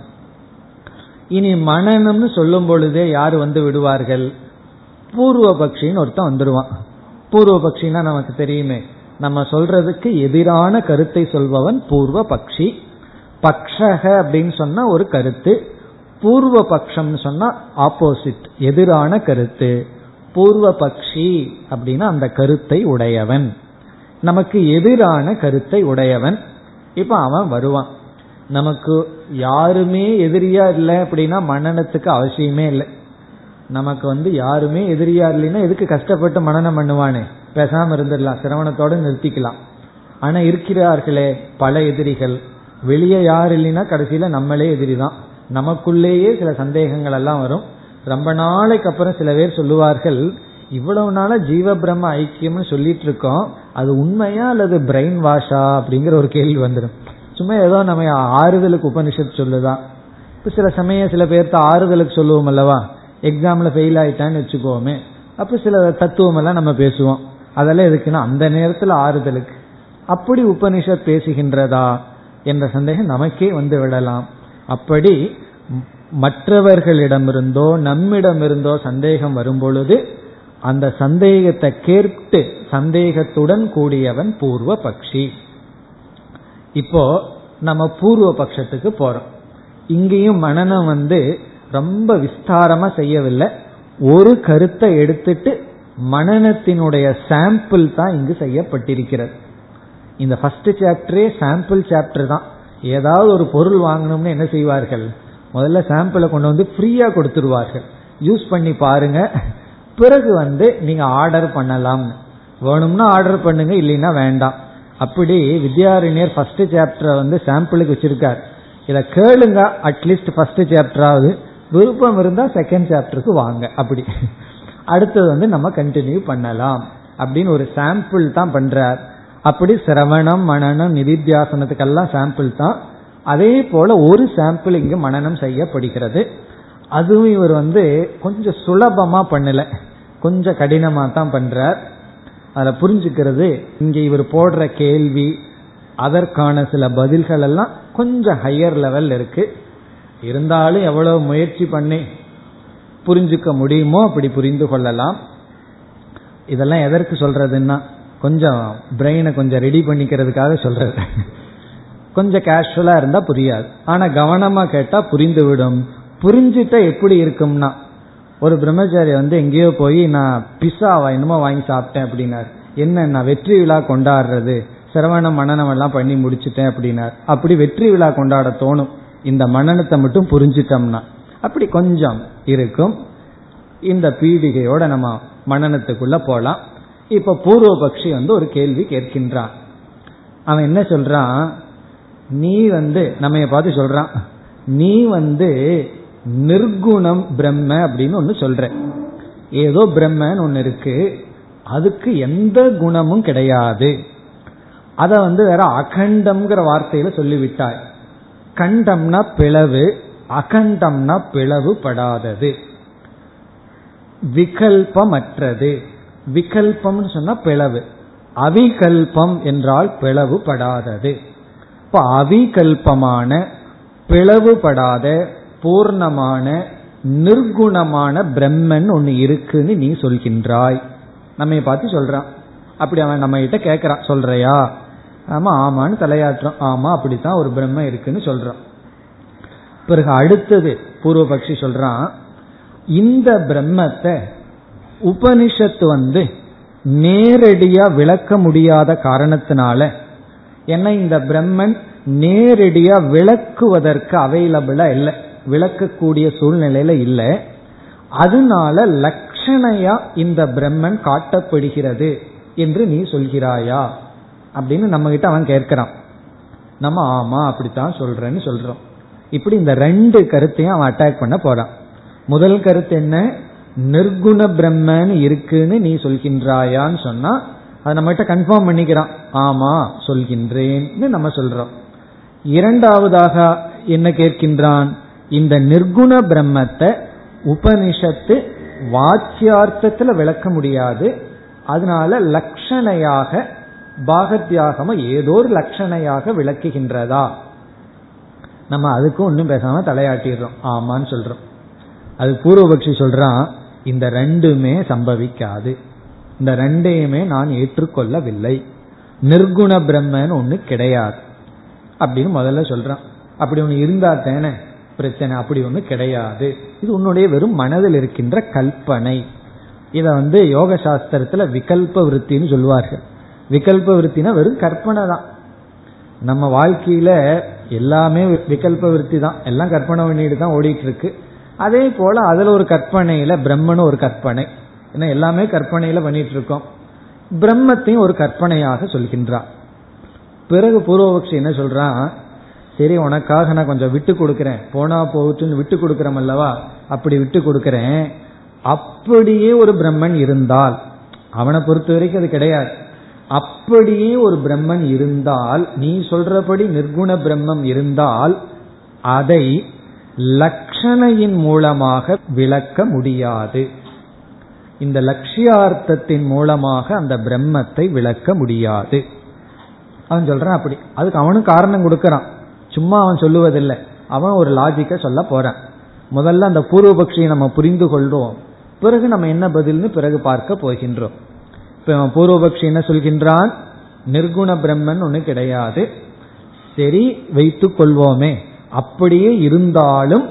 இனி மனநம்னு சொல்லும் பொழுதே யார் வந்து விடுவார்கள்? பூர்வ ஒருத்தன் வந்துடுவான் பூர்வ நமக்கு தெரியுமே. நம்ம சொல்றதுக்கு எதிரான கருத்தை சொல்பவன் பூர்வ பக்ஷி பக்ஷக அப்படின்னு சொன்னா ஒரு கருத்து. பூர்வ பக்ஷம்னு சொன்னா ஆப்போசிட் எதிரான கருத்து. பூர்வ பக்ஷி அப்படின்னா அந்த கருத்தை உடையவன். நமக்கு எதிரான கருத்தை உடையவன். இப்ப அவன் வருவான். நமக்கு யாருமே எதிரியா இல்லை அப்படின்னா மன்னனத்துக்கு அவசியமே இல்லை. நமக்கு வந்து யாருமே எதிரியா இல்லைன்னா எதுக்கு கஷ்டப்பட்டு மனநம் பண்ணுவானே? பேசாம இருந்துடலாம். சிரவணத்தோட நிறுத்திக்கலாம். ஆனா இருக்கிறார்களே பல எதிரிகள். வெளியே யார் இல்லைன்னா கடைசியில நம்மளே எதிரி தான் நமக்குள்ளேயே சில சந்தேகங்கள் எல்லாம் வரும். ரொம்ப நாளைக்கு அப்புறம் சில பேர் சொல்லுவார்கள் இவ்வளவு நாளா ஜீவ பிரம்ம ஐக்கியம்னு சொல்லிட்டு இருக்கோம் அது உண்மையா அல்லது பிரெயின் வாஷா அப்படிங்கிற ஒரு கேள்வி வந்துடும் சும்மா ஏதோ நம்ம ஆறுதலுக்கு உபனிஷத் சொல்லுதான் இப்ப சில சமயம் சில பேர்த்த ஆறுதலுக்கு சொல்லுவோம் அல்லவா? எக்ஸாம்ல ஃபெயில் ஆயிட்டான்னு வச்சுக்கோமே. அப்ப சில தத்துவம் எல்லாம் நம்ம பேசுவோம். அதெல்லாம் எதுக்குன்னா அந்த நேரத்தில் ஆறுதலுக்கு. அப்படி உபனிஷத் பேசுகின்றதா? என்ற சந்தேகம் நமக்கே வந்து விடலாம். அப்படி மற்றவர்களிடமிருந்தோ நம்மிடமிருந்தோ சந்தேகம் வரும்பொழுது அந்த சந்தேகத்தை கேட்டு சந்தேகத்துடன் கூடியவன் பூர்வ பக்ஷி இப்போ நம்ம பூர்வ பட்சத்துக்கு போறோம். இங்கேயும் மனநம் வந்து ரொம்ப விஸ்தாரமா செய்யவில்லை. ஒரு கருத்தை எடுத்துட்டு மனநத்தினுடைய சாம்பிள் தான் இங்கு செய்யப்பட்டிருக்கிறது. இந்த ஃபர்ஸ்ட் சாப்டரே சாம்பிள் சாப்டர் தான். ஏதாவது ஒரு பொருள் வாங்கணும்னு என்ன செய்வார்கள்? முதல்ல சாம்பிளை கொண்டு வந்து ஃப்ரீயா கொடுத்துருவார்கள் யூஸ் பண்ணி பாருங்க. பிறகு வந்து நீங்க ஆர்டர் பண்ணலாம். வேணும்னா ஆர்டர் பண்ணுங்க இல்லைன்னா வேண்டாம். அப்படி வித்யாரண்யர் ஃபர்ஸ்ட் சாப்டரை வந்து சாம்பிளுக்கு வச்சிருக்கார். இதை கேளுங்க அட்லீஸ்ட் ஃபர்ஸ்ட் சாப்டராவது விருப்பம் இருந்தா செகண்ட் சாப்டருக்கு வாங்க அப்படி. அடுத்தது வந்து நம்ம கண்டினியூ பண்ணலாம். அப்படின்னு ஒரு சாம்பிள் தான் பண்றார். அப்படி சிரவணம் மனநம் நிதித்தியாசனத்துக்கெல்லாம் சாம்பிள் தான் அதே போல ஒரு சாம்பிள் இங்கு மனநம் செய்யப்படுகிறது. அதுவும் இவர் வந்து கொஞ்சம் சுலபமா பண்ணல. கொஞ்சம் கடினமா தான் பண்றார். அதில் புரிஞ்சுக்கிறது. இங்க இவர் போடுற கேள்வி அதற்கான சில பதில்கள் எல்லாம் கொஞ்சம் ஹையர் லெவல் இருக்கு. இருந்தாலும் எவ்வளவு முயற்சி பண்ணி புரிஞ்சுக்க முடியுமோ அப்படி புரிந்து கொள்ளலாம். இதெல்லாம் எதற்கு சொல்றதுன்னா கொஞ்சம் பிரெயினை கொஞ்சம் ரெடி பண்ணிக்கிறதுக்காக சொல்றது. கொஞ்சம் கேஷுவலா இருந்தா புரியாது. ஆனா கவனமா கேட்டா புரிந்து விடும் புரிஞ்சுட்டா எப்படி இருக்கும்னா ஒரு பிரம்மச்சாரி வந்து எங்கேயோ போய் நான் பிஸாவா என்னமோ வாங்கி சாப்பிட்டேன் அப்படின்னார். என்ன நான் வெற்றி விழா கொண்டாடுறது? சிரவணம் மனநம் எல்லாம் பண்ணி முடிச்சுட்டேன் அப்படின்னார். அப்படி வெற்றி விழா கொண்டாட தோணும். இந்த மனநத்தை மட்டும் புரிஞ்சிட்டோம்னா அப்படி கொஞ்சம் இருக்கும். இந்த பீடிகையோட நம்ம மனநத்துக்குள்ள போலாம். இப்ப பூர்வபக்ஷி வந்து ஒரு கேள்வி கேட்கின்றான். அவன் என்ன சொல்றான்? நீ வந்து நம்ம பார்த்து சொல்றான். நீ வந்து நிர்குணம் பிரம்ம அப்படின்னு ஒன்று சொல்ற. ஏதோ பிரம்மன்னு ஒன்று இருக்கு. அதுக்கு எந்த குணமும் கிடையாது. அதை வந்து வேற அகண்டம்ங்கிற வார்த்தையில சொல்லிவிட்டாய். கண்டம்னா பிளவு அகண்டம்னா பிளவுபடாதது விகல்பமற்றது. விகல்பம்னு சொன்னா பிளவு. அவிகல்பம் என்றால் பிளவுபடாதது இப்ப அவிகல்பமான பிளவுபடாத பூர்ணமான நிர்குணமான பிரம்மன் ஒன்னு இருக்குன்னு நீ சொல்கின்றாய். நம்ம பார்த்து சொல்றான். அப்படி அவன் நம்ம கிட்ட கேட்கறான் சொல்றியா? ஆமா ஆமான்னு தலையாட்டுறோம் ஆமா அப்படித்தான் ஒரு பிரம்ம இருக்குன்னு சொல்றான். பிறகு அடுத்தது பூர்வபக்ஷி சொல்றான் இந்த பிரம்மத்தை உபனிஷத்து வந்து நேரடியா விளக்க முடியாத காரணத்தினால ஏன்னா இந்த பிரம்மன் நேரடியா விளக்குவதற்கு அவைலபிளா இல்லை. விளக்கக்கூடிய சூழ்நிலையில இல்லை. அதனால லட்சணையா இந்த பிரம்மன் காட்டப்படுகிறது என்று நீ சொல்கிறாயா? அப்படின்னு நம்ம கிட்ட அவன் கேட்கிறான். நம்ம ஆமா அப்படித்தான் சொல்றேன்னு சொல்றோம். இப்படி இந்த ரெண்டு கருத்தையும் அவன் அட்டாக் பண்ண போறான். முதல் கருத்து என்ன? நிர்குண பிரம்மன் இருக்குன்னு நீ சொல்கின்றாயான்னு சொன்னா அதை நம்மகிட்ட கன்ஃபார்ம் பண்ணிக்கிறான். ஆமா சொல்கின்றேன்னு நம்ம சொல்றோம். இரண்டாவதாக என்ன கேட்கின்றான்? இந்த நிர்குண பிரம்மத்தை உபனிஷத்து வாச்சியார்த்தத்துல விளக்க முடியாது. அதனால லட்சணையாக பாகத்தியாகம ஏதோ ஒரு லட்சணையாக விளக்குகின்றதா? நம்ம அதுக்கும் ஒன்றும் பேசாம தலையாட்டிடுறோம். ஆமான்னு சொல்றோம். அது பூர்வபக்ஷி சொல்றான் இந்த ரெண்டுமே சம்பவிக்காது. இந்த ரெண்டையுமே நான் ஏற்றுக்கொள்ளவில்லை. நிர்குண பிரம்மன் ஒண்ணு கிடையாது. அப்படின்னு முதல்ல சொல்றான். அப்படி ஒண்ணு இருந்தா தானே பிரச்சனை அப்படி ஒண்ணு கிடையாது. இது உன்னுடைய வெறும் மனதில் இருக்கின்ற கல்பனை. இத வந்து யோக சாஸ்திரத்துல விகல்ப விருத்தின்னு சொல்லுவார்கள். விகல்ப விருத்தினா வெறும் கற்பனை தான். நம்ம வாழ்க்கையில எல்லாமே விகல்ப விருத்தி தான். எல்லாம் கற்பனை பண்ணிட்டு தான் ஓடிட்டு இருக்கு. அதே போல அதுல ஒரு கற்பனையில பிரம்மனும் ஒரு கற்பனை. ஏன்னா எல்லாமே கற்பனையில பண்ணிட்டு இருக்கோம் பிரம்மத்தையும் ஒரு கற்பனையாக சொல்கின்றார் பிறகு பூர்வபக்ஷி என்ன சொல்றான் சரி உனக்காக நான் கொஞ்சம் விட்டு கொடுக்கறேன். போனா போகுதுன்னு விட்டு கொடுக்கறோம் அல்லவா? அப்படி விட்டு கொடுக்கறேன். அப்படியே ஒரு பிரம்மன் இருந்தால் அவனை பொறுத்த வரைக்கும் அது கிடையாது. அப்படியே ஒரு பிரம்மன் இருந்தால் நீ சொல்றபடி நிர்குண பிரம்மம் இருந்தால் அதை லட்சணையின் மூலமாக விளக்க முடியாது. இந்த லட்சியார்த்தத்தின் மூலமாக அந்த பிரம்மத்தை விளக்க முடியாது. அவன் சொல்றான் அப்படி. அதுக்கு அவனும் காரணம் கொடுக்கறான். சும்மா அவன் சொல்லுவதில்லை. அவன் ஒரு லாஜிக்க சொல்ல போறான். முதல்ல அந்த பூர்வபக்ஷியை நம்ம புரிந்து கொள்வோம். பிறகு நம்ம என்ன பதில்னு பிறகு பார்க்க போகின்றோம். இப்ப பூர்வபக்ஷி என்ன சொல்கின்றான்? நிர்குண பிரம்மன் ஒண்ணு கிடையாது. சரி வைத்துக் கொள்வோமே. அப்படியே இருந்தாலும்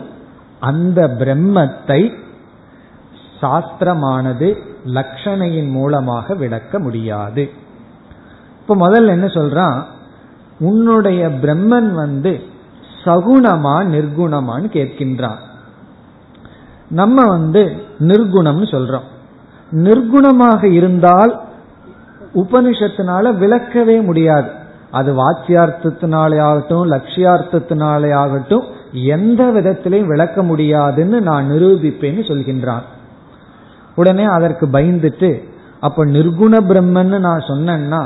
அந்த பிரம்மத்தை சாஸ்திரமானது லட்சணையின் மூலமாக விளக்க முடியாது. இப்ப முதல்ல என்ன சொல்றான்? உன்னுடைய பிரம்மன் வந்து சகுணமா நிர்குணமான்னு கேட்கின்றான். நம்ம வந்து நிர்குணம்னு சொல்றோம். நிர்குணமாக இருந்தால் உபனிஷத்தினால விளக்கவே முடியாது. அது வாச்சியார்த்தத்தினாலே ஆகட்டும் லட்சியார்த்தத்தினாலே ஆகட்டும் எந்த விதத்திலையும் விளக்க முடியாதுன்னு நான் நிரூபிப்பேன்னு சொல்கின்றான். உடனே அதற்கு பயந்துட்டு அப்ப நிர்குண பிரம்மன்னு நான் சொன்னேன்னா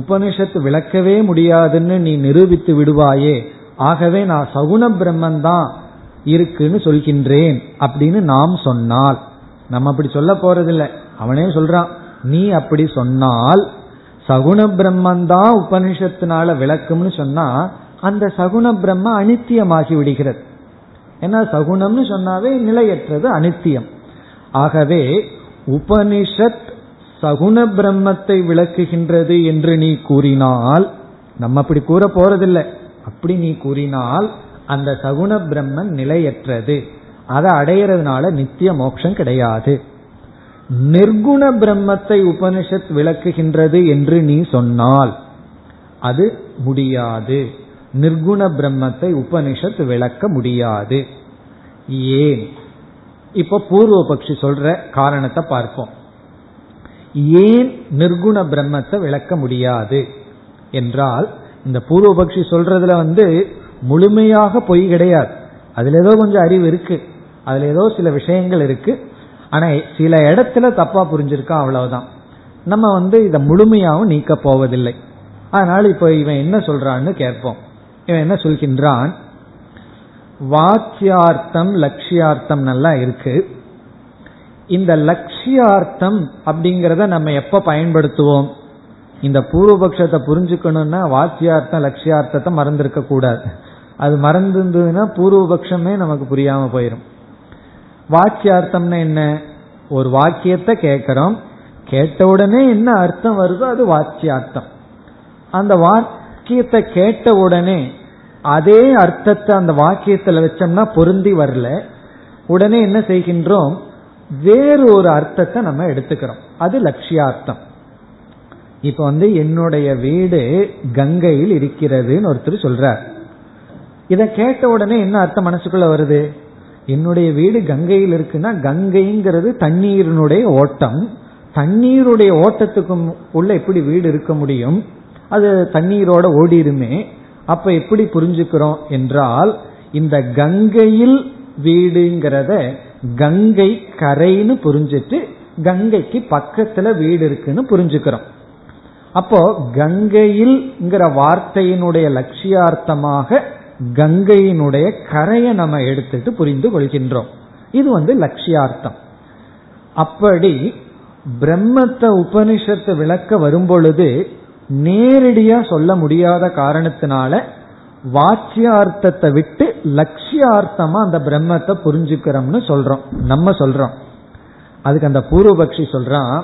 உபனிஷத்து விளக்கவே முடியாதுன்னு நீ நிரூபித்து விடுவாயே. ஆகவே நான் சகுண பிரம்மன் தான் இருக்குன்னு சொல்கின்றேன் அப்படின்னு நாம் சொன்னால். நம்ம அப்படி சொல்ல போறதில்லை. அவனே சொல்றான் நீ அப்படி சொன்னால் சகுண பிரம்மன் தான் உபனிஷத்தினால விளக்கும்னு சொன்னா அந்த சகுண பிரம்ம அனித்தியமாகி விடுகிறது. ஏன்னா சகுணம்னு சொன்னாவே நிலையற்றது அனித்தியம். ஆகவே உபனிஷத் சகுண பிரம்மத்தை விளக்குகின்றது என்று நீ கூறினால் நம்ம அப்படி கூற போறதில்லை. அப்படி நீ கூறினால் அந்த சகுண பிரம்மன் நிலையற்றது. அதை அடையிறதுனால நித்திய மோட்சம் கிடையாது. நிர்குண பிரம்மத்தை உபனிஷத் விளக்குகின்றது என்று நீ சொன்னால் அது முடியாது. நிர்குண பிரம்மத்தை உபனிஷத் விளக்க முடியாது. ஏன்? இப்ப பூர்வ பக்ஷி சொல்ற காரணத்தை பார்ப்போம். ஏன் நிர்குண பிரம்மத்தை விளக்க முடியாது? என்றால் இந்த பூர்வபக்ஷி சொல்றதுல வந்து முழுமையாக பொய் கிடையாது. அதுல ஏதோ கொஞ்சம் அறிவு இருக்கு. அதுல ஏதோ சில விஷயங்கள் இருக்கு. ஆனா சில இடத்துல தப்பா புரிஞ்சிருக்கான் அவ்வளவுதான். நம்ம வந்து இதை முழுமையாகவும் நீக்க போவதில்லை. அதனால இப்ப இவன் என்ன சொல்றான்னு கேட்போம். இவன் என்ன சொல்கின்றான்? வாக்கியார்த்தம் லட்சியார்த்தம் நல்லா இருக்கு. இந்த லட்சியார்த்தம் அப்படிங்கறத நம்ம எப்ப பயன்படுத்துவோம்? இந்த பூர்வபக்ஷத்தை புரிஞ்சுக்கணும்னா வாக்கியார்த்தம் லட்சியார்த்தத்தை மறந்துருக்க கூடாது. அது மறந்துருந்ததுன்னா பூர்வபக்ஷமே நமக்கு புரியாம போயிடும் வாக்கியார்த்தம்னா என்ன? ஒரு வாக்கியத்தை கேட்கிறோம். கேட்ட உடனே என்ன அர்த்தம் வருதோ அது வாக்கியார்த்தம். அந்த வாக்கியத்தை கேட்ட உடனே அதே அர்த்தத்தை அந்த வாக்கியத்துல வச்சோம்னா பொருந்தி வரல. உடனே என்ன செய்கின்றோம்? வேறு ஒரு அர்த்தத்தை நம்ம எடுத்துக்கிறோம். அது லட்சியார்த்தம். இப்ப வந்து என்னுடைய வீடு கங்கையில் இருக்கிறதுன்னு ஒருத்தர் சொல்றார். இதை கேட்ட உடனே என்ன அர்த்தம் மனசுக்குள்ள வருது? என்னுடைய வீடு கங்கையில் இருக்குன்னா கங்கைங்கிறது தண்ணீரினுடைய ஓட்டம். தண்ணீருடைய ஓட்டத்துக்கும் உள்ள எப்படி வீடு இருக்க முடியும். அது தண்ணீரோட ஓடிருமே. அப்ப எப்படி புரிஞ்சுக்கிறோம் என்றால் இந்த கங்கையில் வீடுங்கிறத கங்கை கரைன்னு புரிஞ்சிட்டு கங்கைக்கு பக்கத்துல வீடு இருக்குன்னு புரிஞ்சுக்கிறோம். அப்போ கங்கையில்ங்கிற வார்த்தையினுடைய லட்சியார்த்தமாக கங்கையினுடைய கரையை நம்ம எடுத்துட்டு புரிந்து கொள்கின்றோம். இது வந்து லட்சியார்த்தம். அப்படி பிரம்மத்தை உபனிஷத்தை விளக்க வரும்பொழுது நேரடியா சொல்ல முடியாத காரணத்தினால வாச்சியார்த்தத்தை விட்டு லட்சியார்த்தமா அந்த பிரம்மத்தை புரிஞ்சுக்கிறோம்னு சொல்றோம். நம்ம சொல்றோம். அதுக்கு அந்த பூர்வபக்ஷி சொல்றான்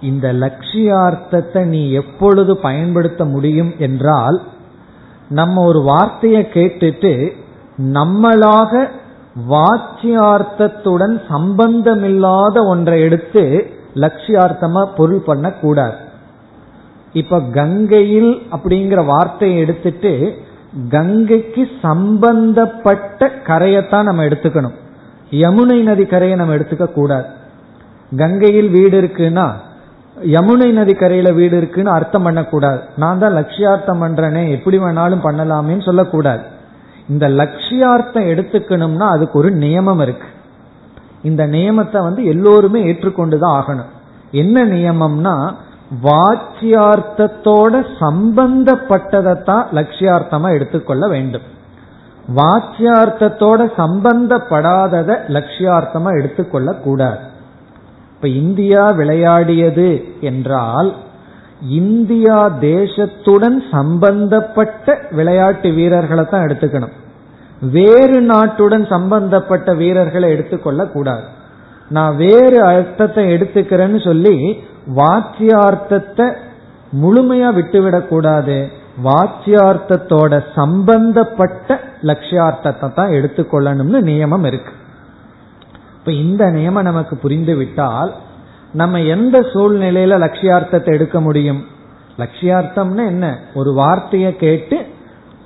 இந்த லட்சியார்த்தத்தை நீ எப்பொழுது பயன்படுத்த முடியும் என்றால் நம்ம ஒரு வார்த்தையை கேட்டுட்டு நம்மளாக வாச்சியார்த்தத்துடன் சம்பந்தமில்லாத ஒன்றை எடுத்து லட்சியார்த்தமா பொருள் பண்ணக்கூடாது. இப்ப கங்கையில் அப்படிங்கிற வார்த்தையை எடுத்துட்டு கங்கைக்கு சம்பந்தப்பட்ட கரையத்தான் நம்ம எடுத்துக்கணும். யமுனை நதி கரையை நம்ம எடுத்துக்க கூடாது. கங்கையில் வீடு இருக்குன்னா யமுனை நதி கரையில வீடு இருக்குன்னு அர்த்தம் பண்ணக்கூடாது. நான் தான் லட்சியார்த்தம் பண்றேனே எப்படி வேணாலும் பண்ணலாமேன்னு சொல்லக்கூடாது. இந்த லட்சியார்த்தம் எடுத்துக்கணும்னா அதுக்கு ஒரு நியமம் இருக்கு. இந்த நியமத்தை வந்து எல்லோருமே ஏற்றுக்கொண்டுதான் ஆகணும். என்ன நியமம்னா வாச்சியார்த்தத்தோட சம்பந்தப்பட்டதைத்தான் லட்சியார்த்தமா எடுத்துக்கொள்ள வேண்டும். வாச்சியார்த்தத்தோட சம்பந்தப்படாததை லட்சியார்த்தமா எடுத்துக்கொள்ள கூடாது. இப்ப இந்தியா விளையாடியது என்றால் இந்தியா தேசத்துடன் சம்பந்தப்பட்ட விளையாட்டு வீரர்களை தான் எடுத்துக்கணும். வேறு நாட்டுடன் சம்பந்தப்பட்ட வீரர்களை எடுத்துக்கொள்ள கூடாது. நான் வேறு அர்த்தத்தை எடுத்துக்கிறேன்னு சொல்லி வாக்கியார்த்தத்தை முழுமையா விட்டுவிடக் கூடாது. வாக்கியார்த்தத்தோட சம்பந்தப்பட்ட லட்சியார்த்தத்தை தான் எடுத்துக்கொள்ளணும்னு நியமம் இருக்கு. இப்ப இந்த நியமம் நமக்கு புரிந்து விட்டால் நம்ம எந்த சூழ்நிலையில லட்சியார்த்தத்தை எடுக்க முடியும்? லட்சியார்த்தம்னா என்ன? ஒரு வார்த்தையை கேட்டு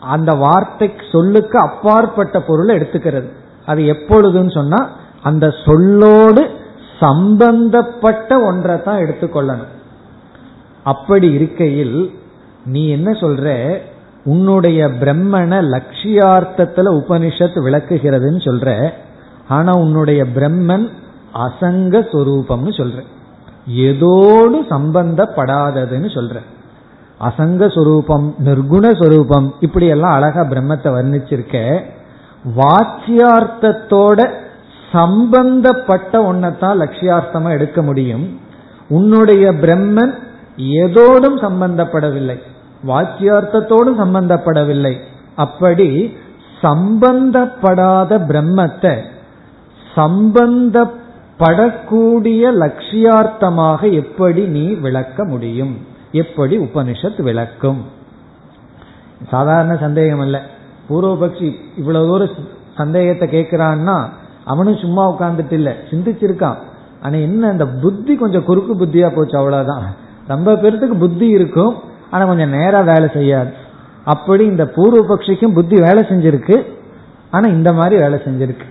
அந்த வார்த்தை சொல்லுக்கு அப்பாற்பட்ட பொருளை எடுத்துக்கிறது. அது எப்பொழுதுன்னு சொன்னா அந்த சொல்லோடு சம்பந்தப்பட்ட ஒன்றை தான் எடுத்துக்கொள்ளணும். அப்படி இருக்கையில் நீ என்ன சொல்ற? உன்னுடைய பிரம்மனை லட்சியார்த்தத்துல உபனிஷத் விளக்குகிறதுன்னு சொல்ற. ஆனா உன்னுடைய பிரம்மன் அசங்க சொரூபம்னு சொல்ற. ஏதோடு சம்பந்தப்படாததுன்னு சொல்ற. அசங்க சொரூபம் நிர்குண சொரூபம் இப்படி எல்லாம் அழகா பிரம்மத்தை வர்ணிச்சிருக்க. வாச்சியார்த்தத்தோட சம்பந்தப்பட்ட ஒன்னத்தான் லட்சியார்த்தமா எடுக்க முடியும். உன்னுடைய பிரம்மன் எதோடும் சம்பந்தப்படவில்லை. வாக்கியார்த்தத்தோடும் சம்பந்தப்படவில்லை. அப்படி சம்பந்தப்படாத பிரம்மத்தை சம்பந்தப்படக்கூடிய லட்சியார்த்தமாக எப்படி நீ விளக்க முடியும்? எப்படி உபனிஷத் விளக்கும்? சாதாரண சந்தேகம் அல்ல பூர்வபக்ஷி இவ்வளவு தூரம் சந்தேகத்தை கேட்கிறான்னா அவனும் சும்மா உட்கார்ந்துட்டு இல்ல. சிந்திச்சிருக்கான். ஆனா என்ன அந்த புத்தி கொஞ்சம் குறுக்கு புத்தியா போச்சு அவ்வளவுதான். ரொம்ப பேர்த்துக்கு புத்தி இருக்கும் ஆனா கொஞ்சம் நேரா வேலை செய்யாது. அப்படி இந்த பூர்வ பட்சிக்கும் புத்தி வேலை செஞ்சிருக்கு. ஆனா இந்த மாதிரி வேலை செஞ்சிருக்கு.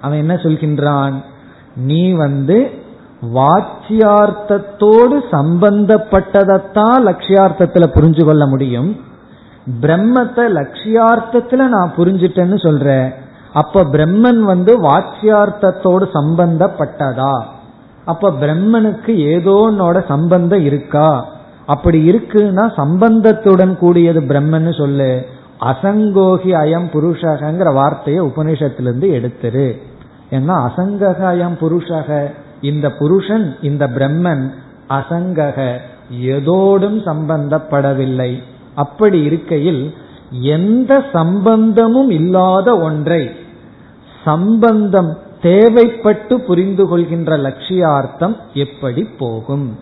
அவன் என்ன சொல்கின்றான்? நீ வந்து வாச்சியார்த்தத்தோடு சம்பந்தப்பட்டதைத்தான் லட்சியார்த்தத்துல புரிஞ்சு கொள்ள முடியும். பிரம்மத்தை லட்சியார்த்தத்துல நான் புரிஞ்சிட்டேன்னு சொல்றேன் அப்ப பிரம்மன் வந்து வாச்சியார்த்தத்தோடு சம்பந்தப்பட்டதா? அப்ப பிரம்மனுக்கு ஏதோனோட சம்பந்தம் இருக்கா? அப்படி இருக்குன்னா சம்பந்தத்துடன் கூடியது பிரம்மன்னு சொல்லு. அசங்கோகி அயம் புருஷகங்கிற வார்த்தையை உபநிஷத்திலிருந்து எடுத்துரு. ஏன்னா அசங்கக அயம் புருஷக இந்த புருஷன் இந்த பிரம்மன் அசங்கக எதோடும் சம்பந்தப்படவில்லை. அப்படி இருக்கையில் எந்த சம்பந்தமும் இல்லாத ஒன்றை சம்பந்தம் தேவைப்பட்டு புரிந்து கொள்கின்ற லட்சியார்த்தம் எப்படி போகும்?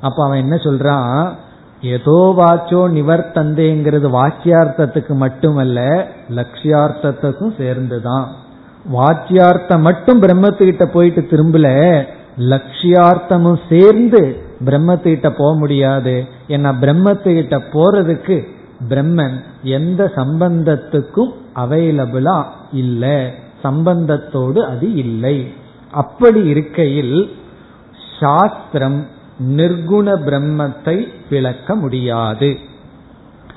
அப்ப அவன் என்ன சொல்றான்? ஏதோ வாச்சோ நிவர்த்தந்தேங்கிறது வாக்கியார்த்தத்துக்கு மட்டுமல்ல லட்சியார்த்தத்துக்கும் சேர்ந்துதான். வாக்கியார்த்தம் மட்டும் பிரம்மத்துக்கிட்ட போயிட்டு திரும்பல லட்சியார்த்தமும் சேர்ந்து பிரம்மத்துக்கிட்ட போக முடியாது. ஏன்னா பிரம்மத்துக்கிட்ட போறதுக்கு பிரம்மன் எந்த சம்பந்தத்துக்கும் அவைலபிளா இல்லை. சம்பந்தத்தோடு அது இல்லை. அப்படி இருக்கையில் சாஸ்திரம் நிர்குண பிரம்மத்தை விளக்க முடியாது.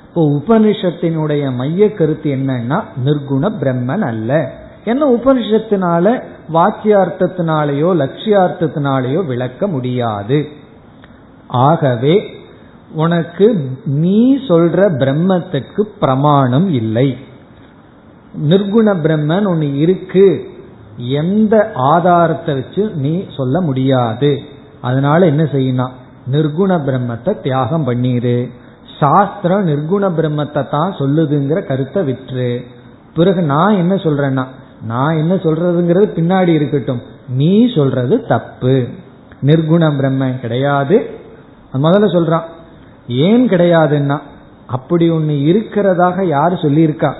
இப்போ உபனிஷத்தினுடைய மைய கருத்து என்னன்னா நிர்குண பிரம்மன் அல்ல. என்ன உபனிஷத்தினால வாக்கியார்த்தத்தினாலேயோ லட்சியார்த்தத்தினாலேயோ விளக்க முடியாது. ஆகவே உனக்கு நீ சொல்ற பிரம்மத்துக்கு பிரமாணம் இல்லை. நிர்குண பிரம்மன் ஒன்னு இருக்கு. எந்த ஆதாரத்தை வச்சு நீ சொல்ல முடியாது. அதனால என்ன செய்யணும் நிர்குண பிரம்மத்தை தியாகம் பண்ணிரு. சாஸ்திரம் நிர்குண பிரம்மத்தை தான் சொல்லுதுங்கிற கருத்தை விற்று பிறகு நான் என்ன சொல்றேன்னா நான் என்ன சொல்றதுங்கிறது பின்னாடி இருக்கட்டும். நீ சொல்றது தப்பு. நிர்குண பிரம்ம கிடையாது. முதல்ல சொல்றான். ஏன் கிடையாதுன்னா? அப்படி ஒன்னு இருக்கிறதாக யாரு சொல்லியிருக்கா?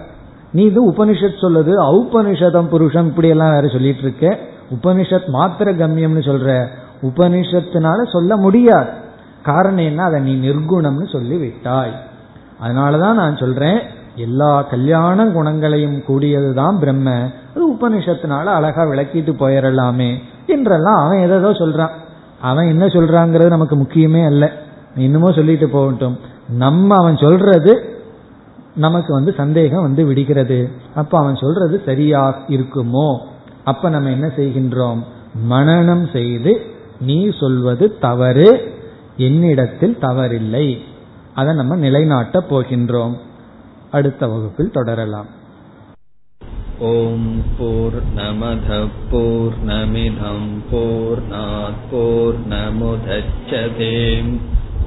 நீ இது உபனிஷத் சொல்லுது ஔபனிஷதம் புருஷம் இப்படி எல்லாம் வேற சொல்லிட்டு இருக்க உபனிஷத் மாத்திர கம்யம்னு சொல்ற உபனிஷத்தினால சொல்ல முடியாது. காரணம் என்ன? அதை நீ நிர்குணம்னு சொல்லி விட்டாய் அதனாலதான் நான் சொல்றேன் எல்லா கல்யாண குணங்களையும் கூடியதுதான் பிரம்ம. அது உபனிஷத்தினால அழகா விளக்கிட்டு போயிடலாமே என்றெல்லாம் அவன் எதோ சொல்றான். அவன் என்ன சொல்றாங்கிறது நமக்கு முக்கியமே அல்ல. இன்னமும் சொல்லிட்டு போகட்டும். நம்ம அவன் சொல்றது நமக்கு வந்து சந்தேகம் வந்து விடுகிறது. அப்ப அவன் சொல்றது சரியா இருக்குமோ? அப்ப நம்ம என்ன செய்கின்றோம்? மனநம் செய்து நீ சொல்வது தவறு என்னிடத்தில் தவறில்லை. அதை நம்ம நிலைநாட்ட போகின்றோம். அடுத்த வகுப்பில் தொடரலாம். ஓம் போர் நமத போர் நமிதம் போர் போர் நமுதச்சதேம்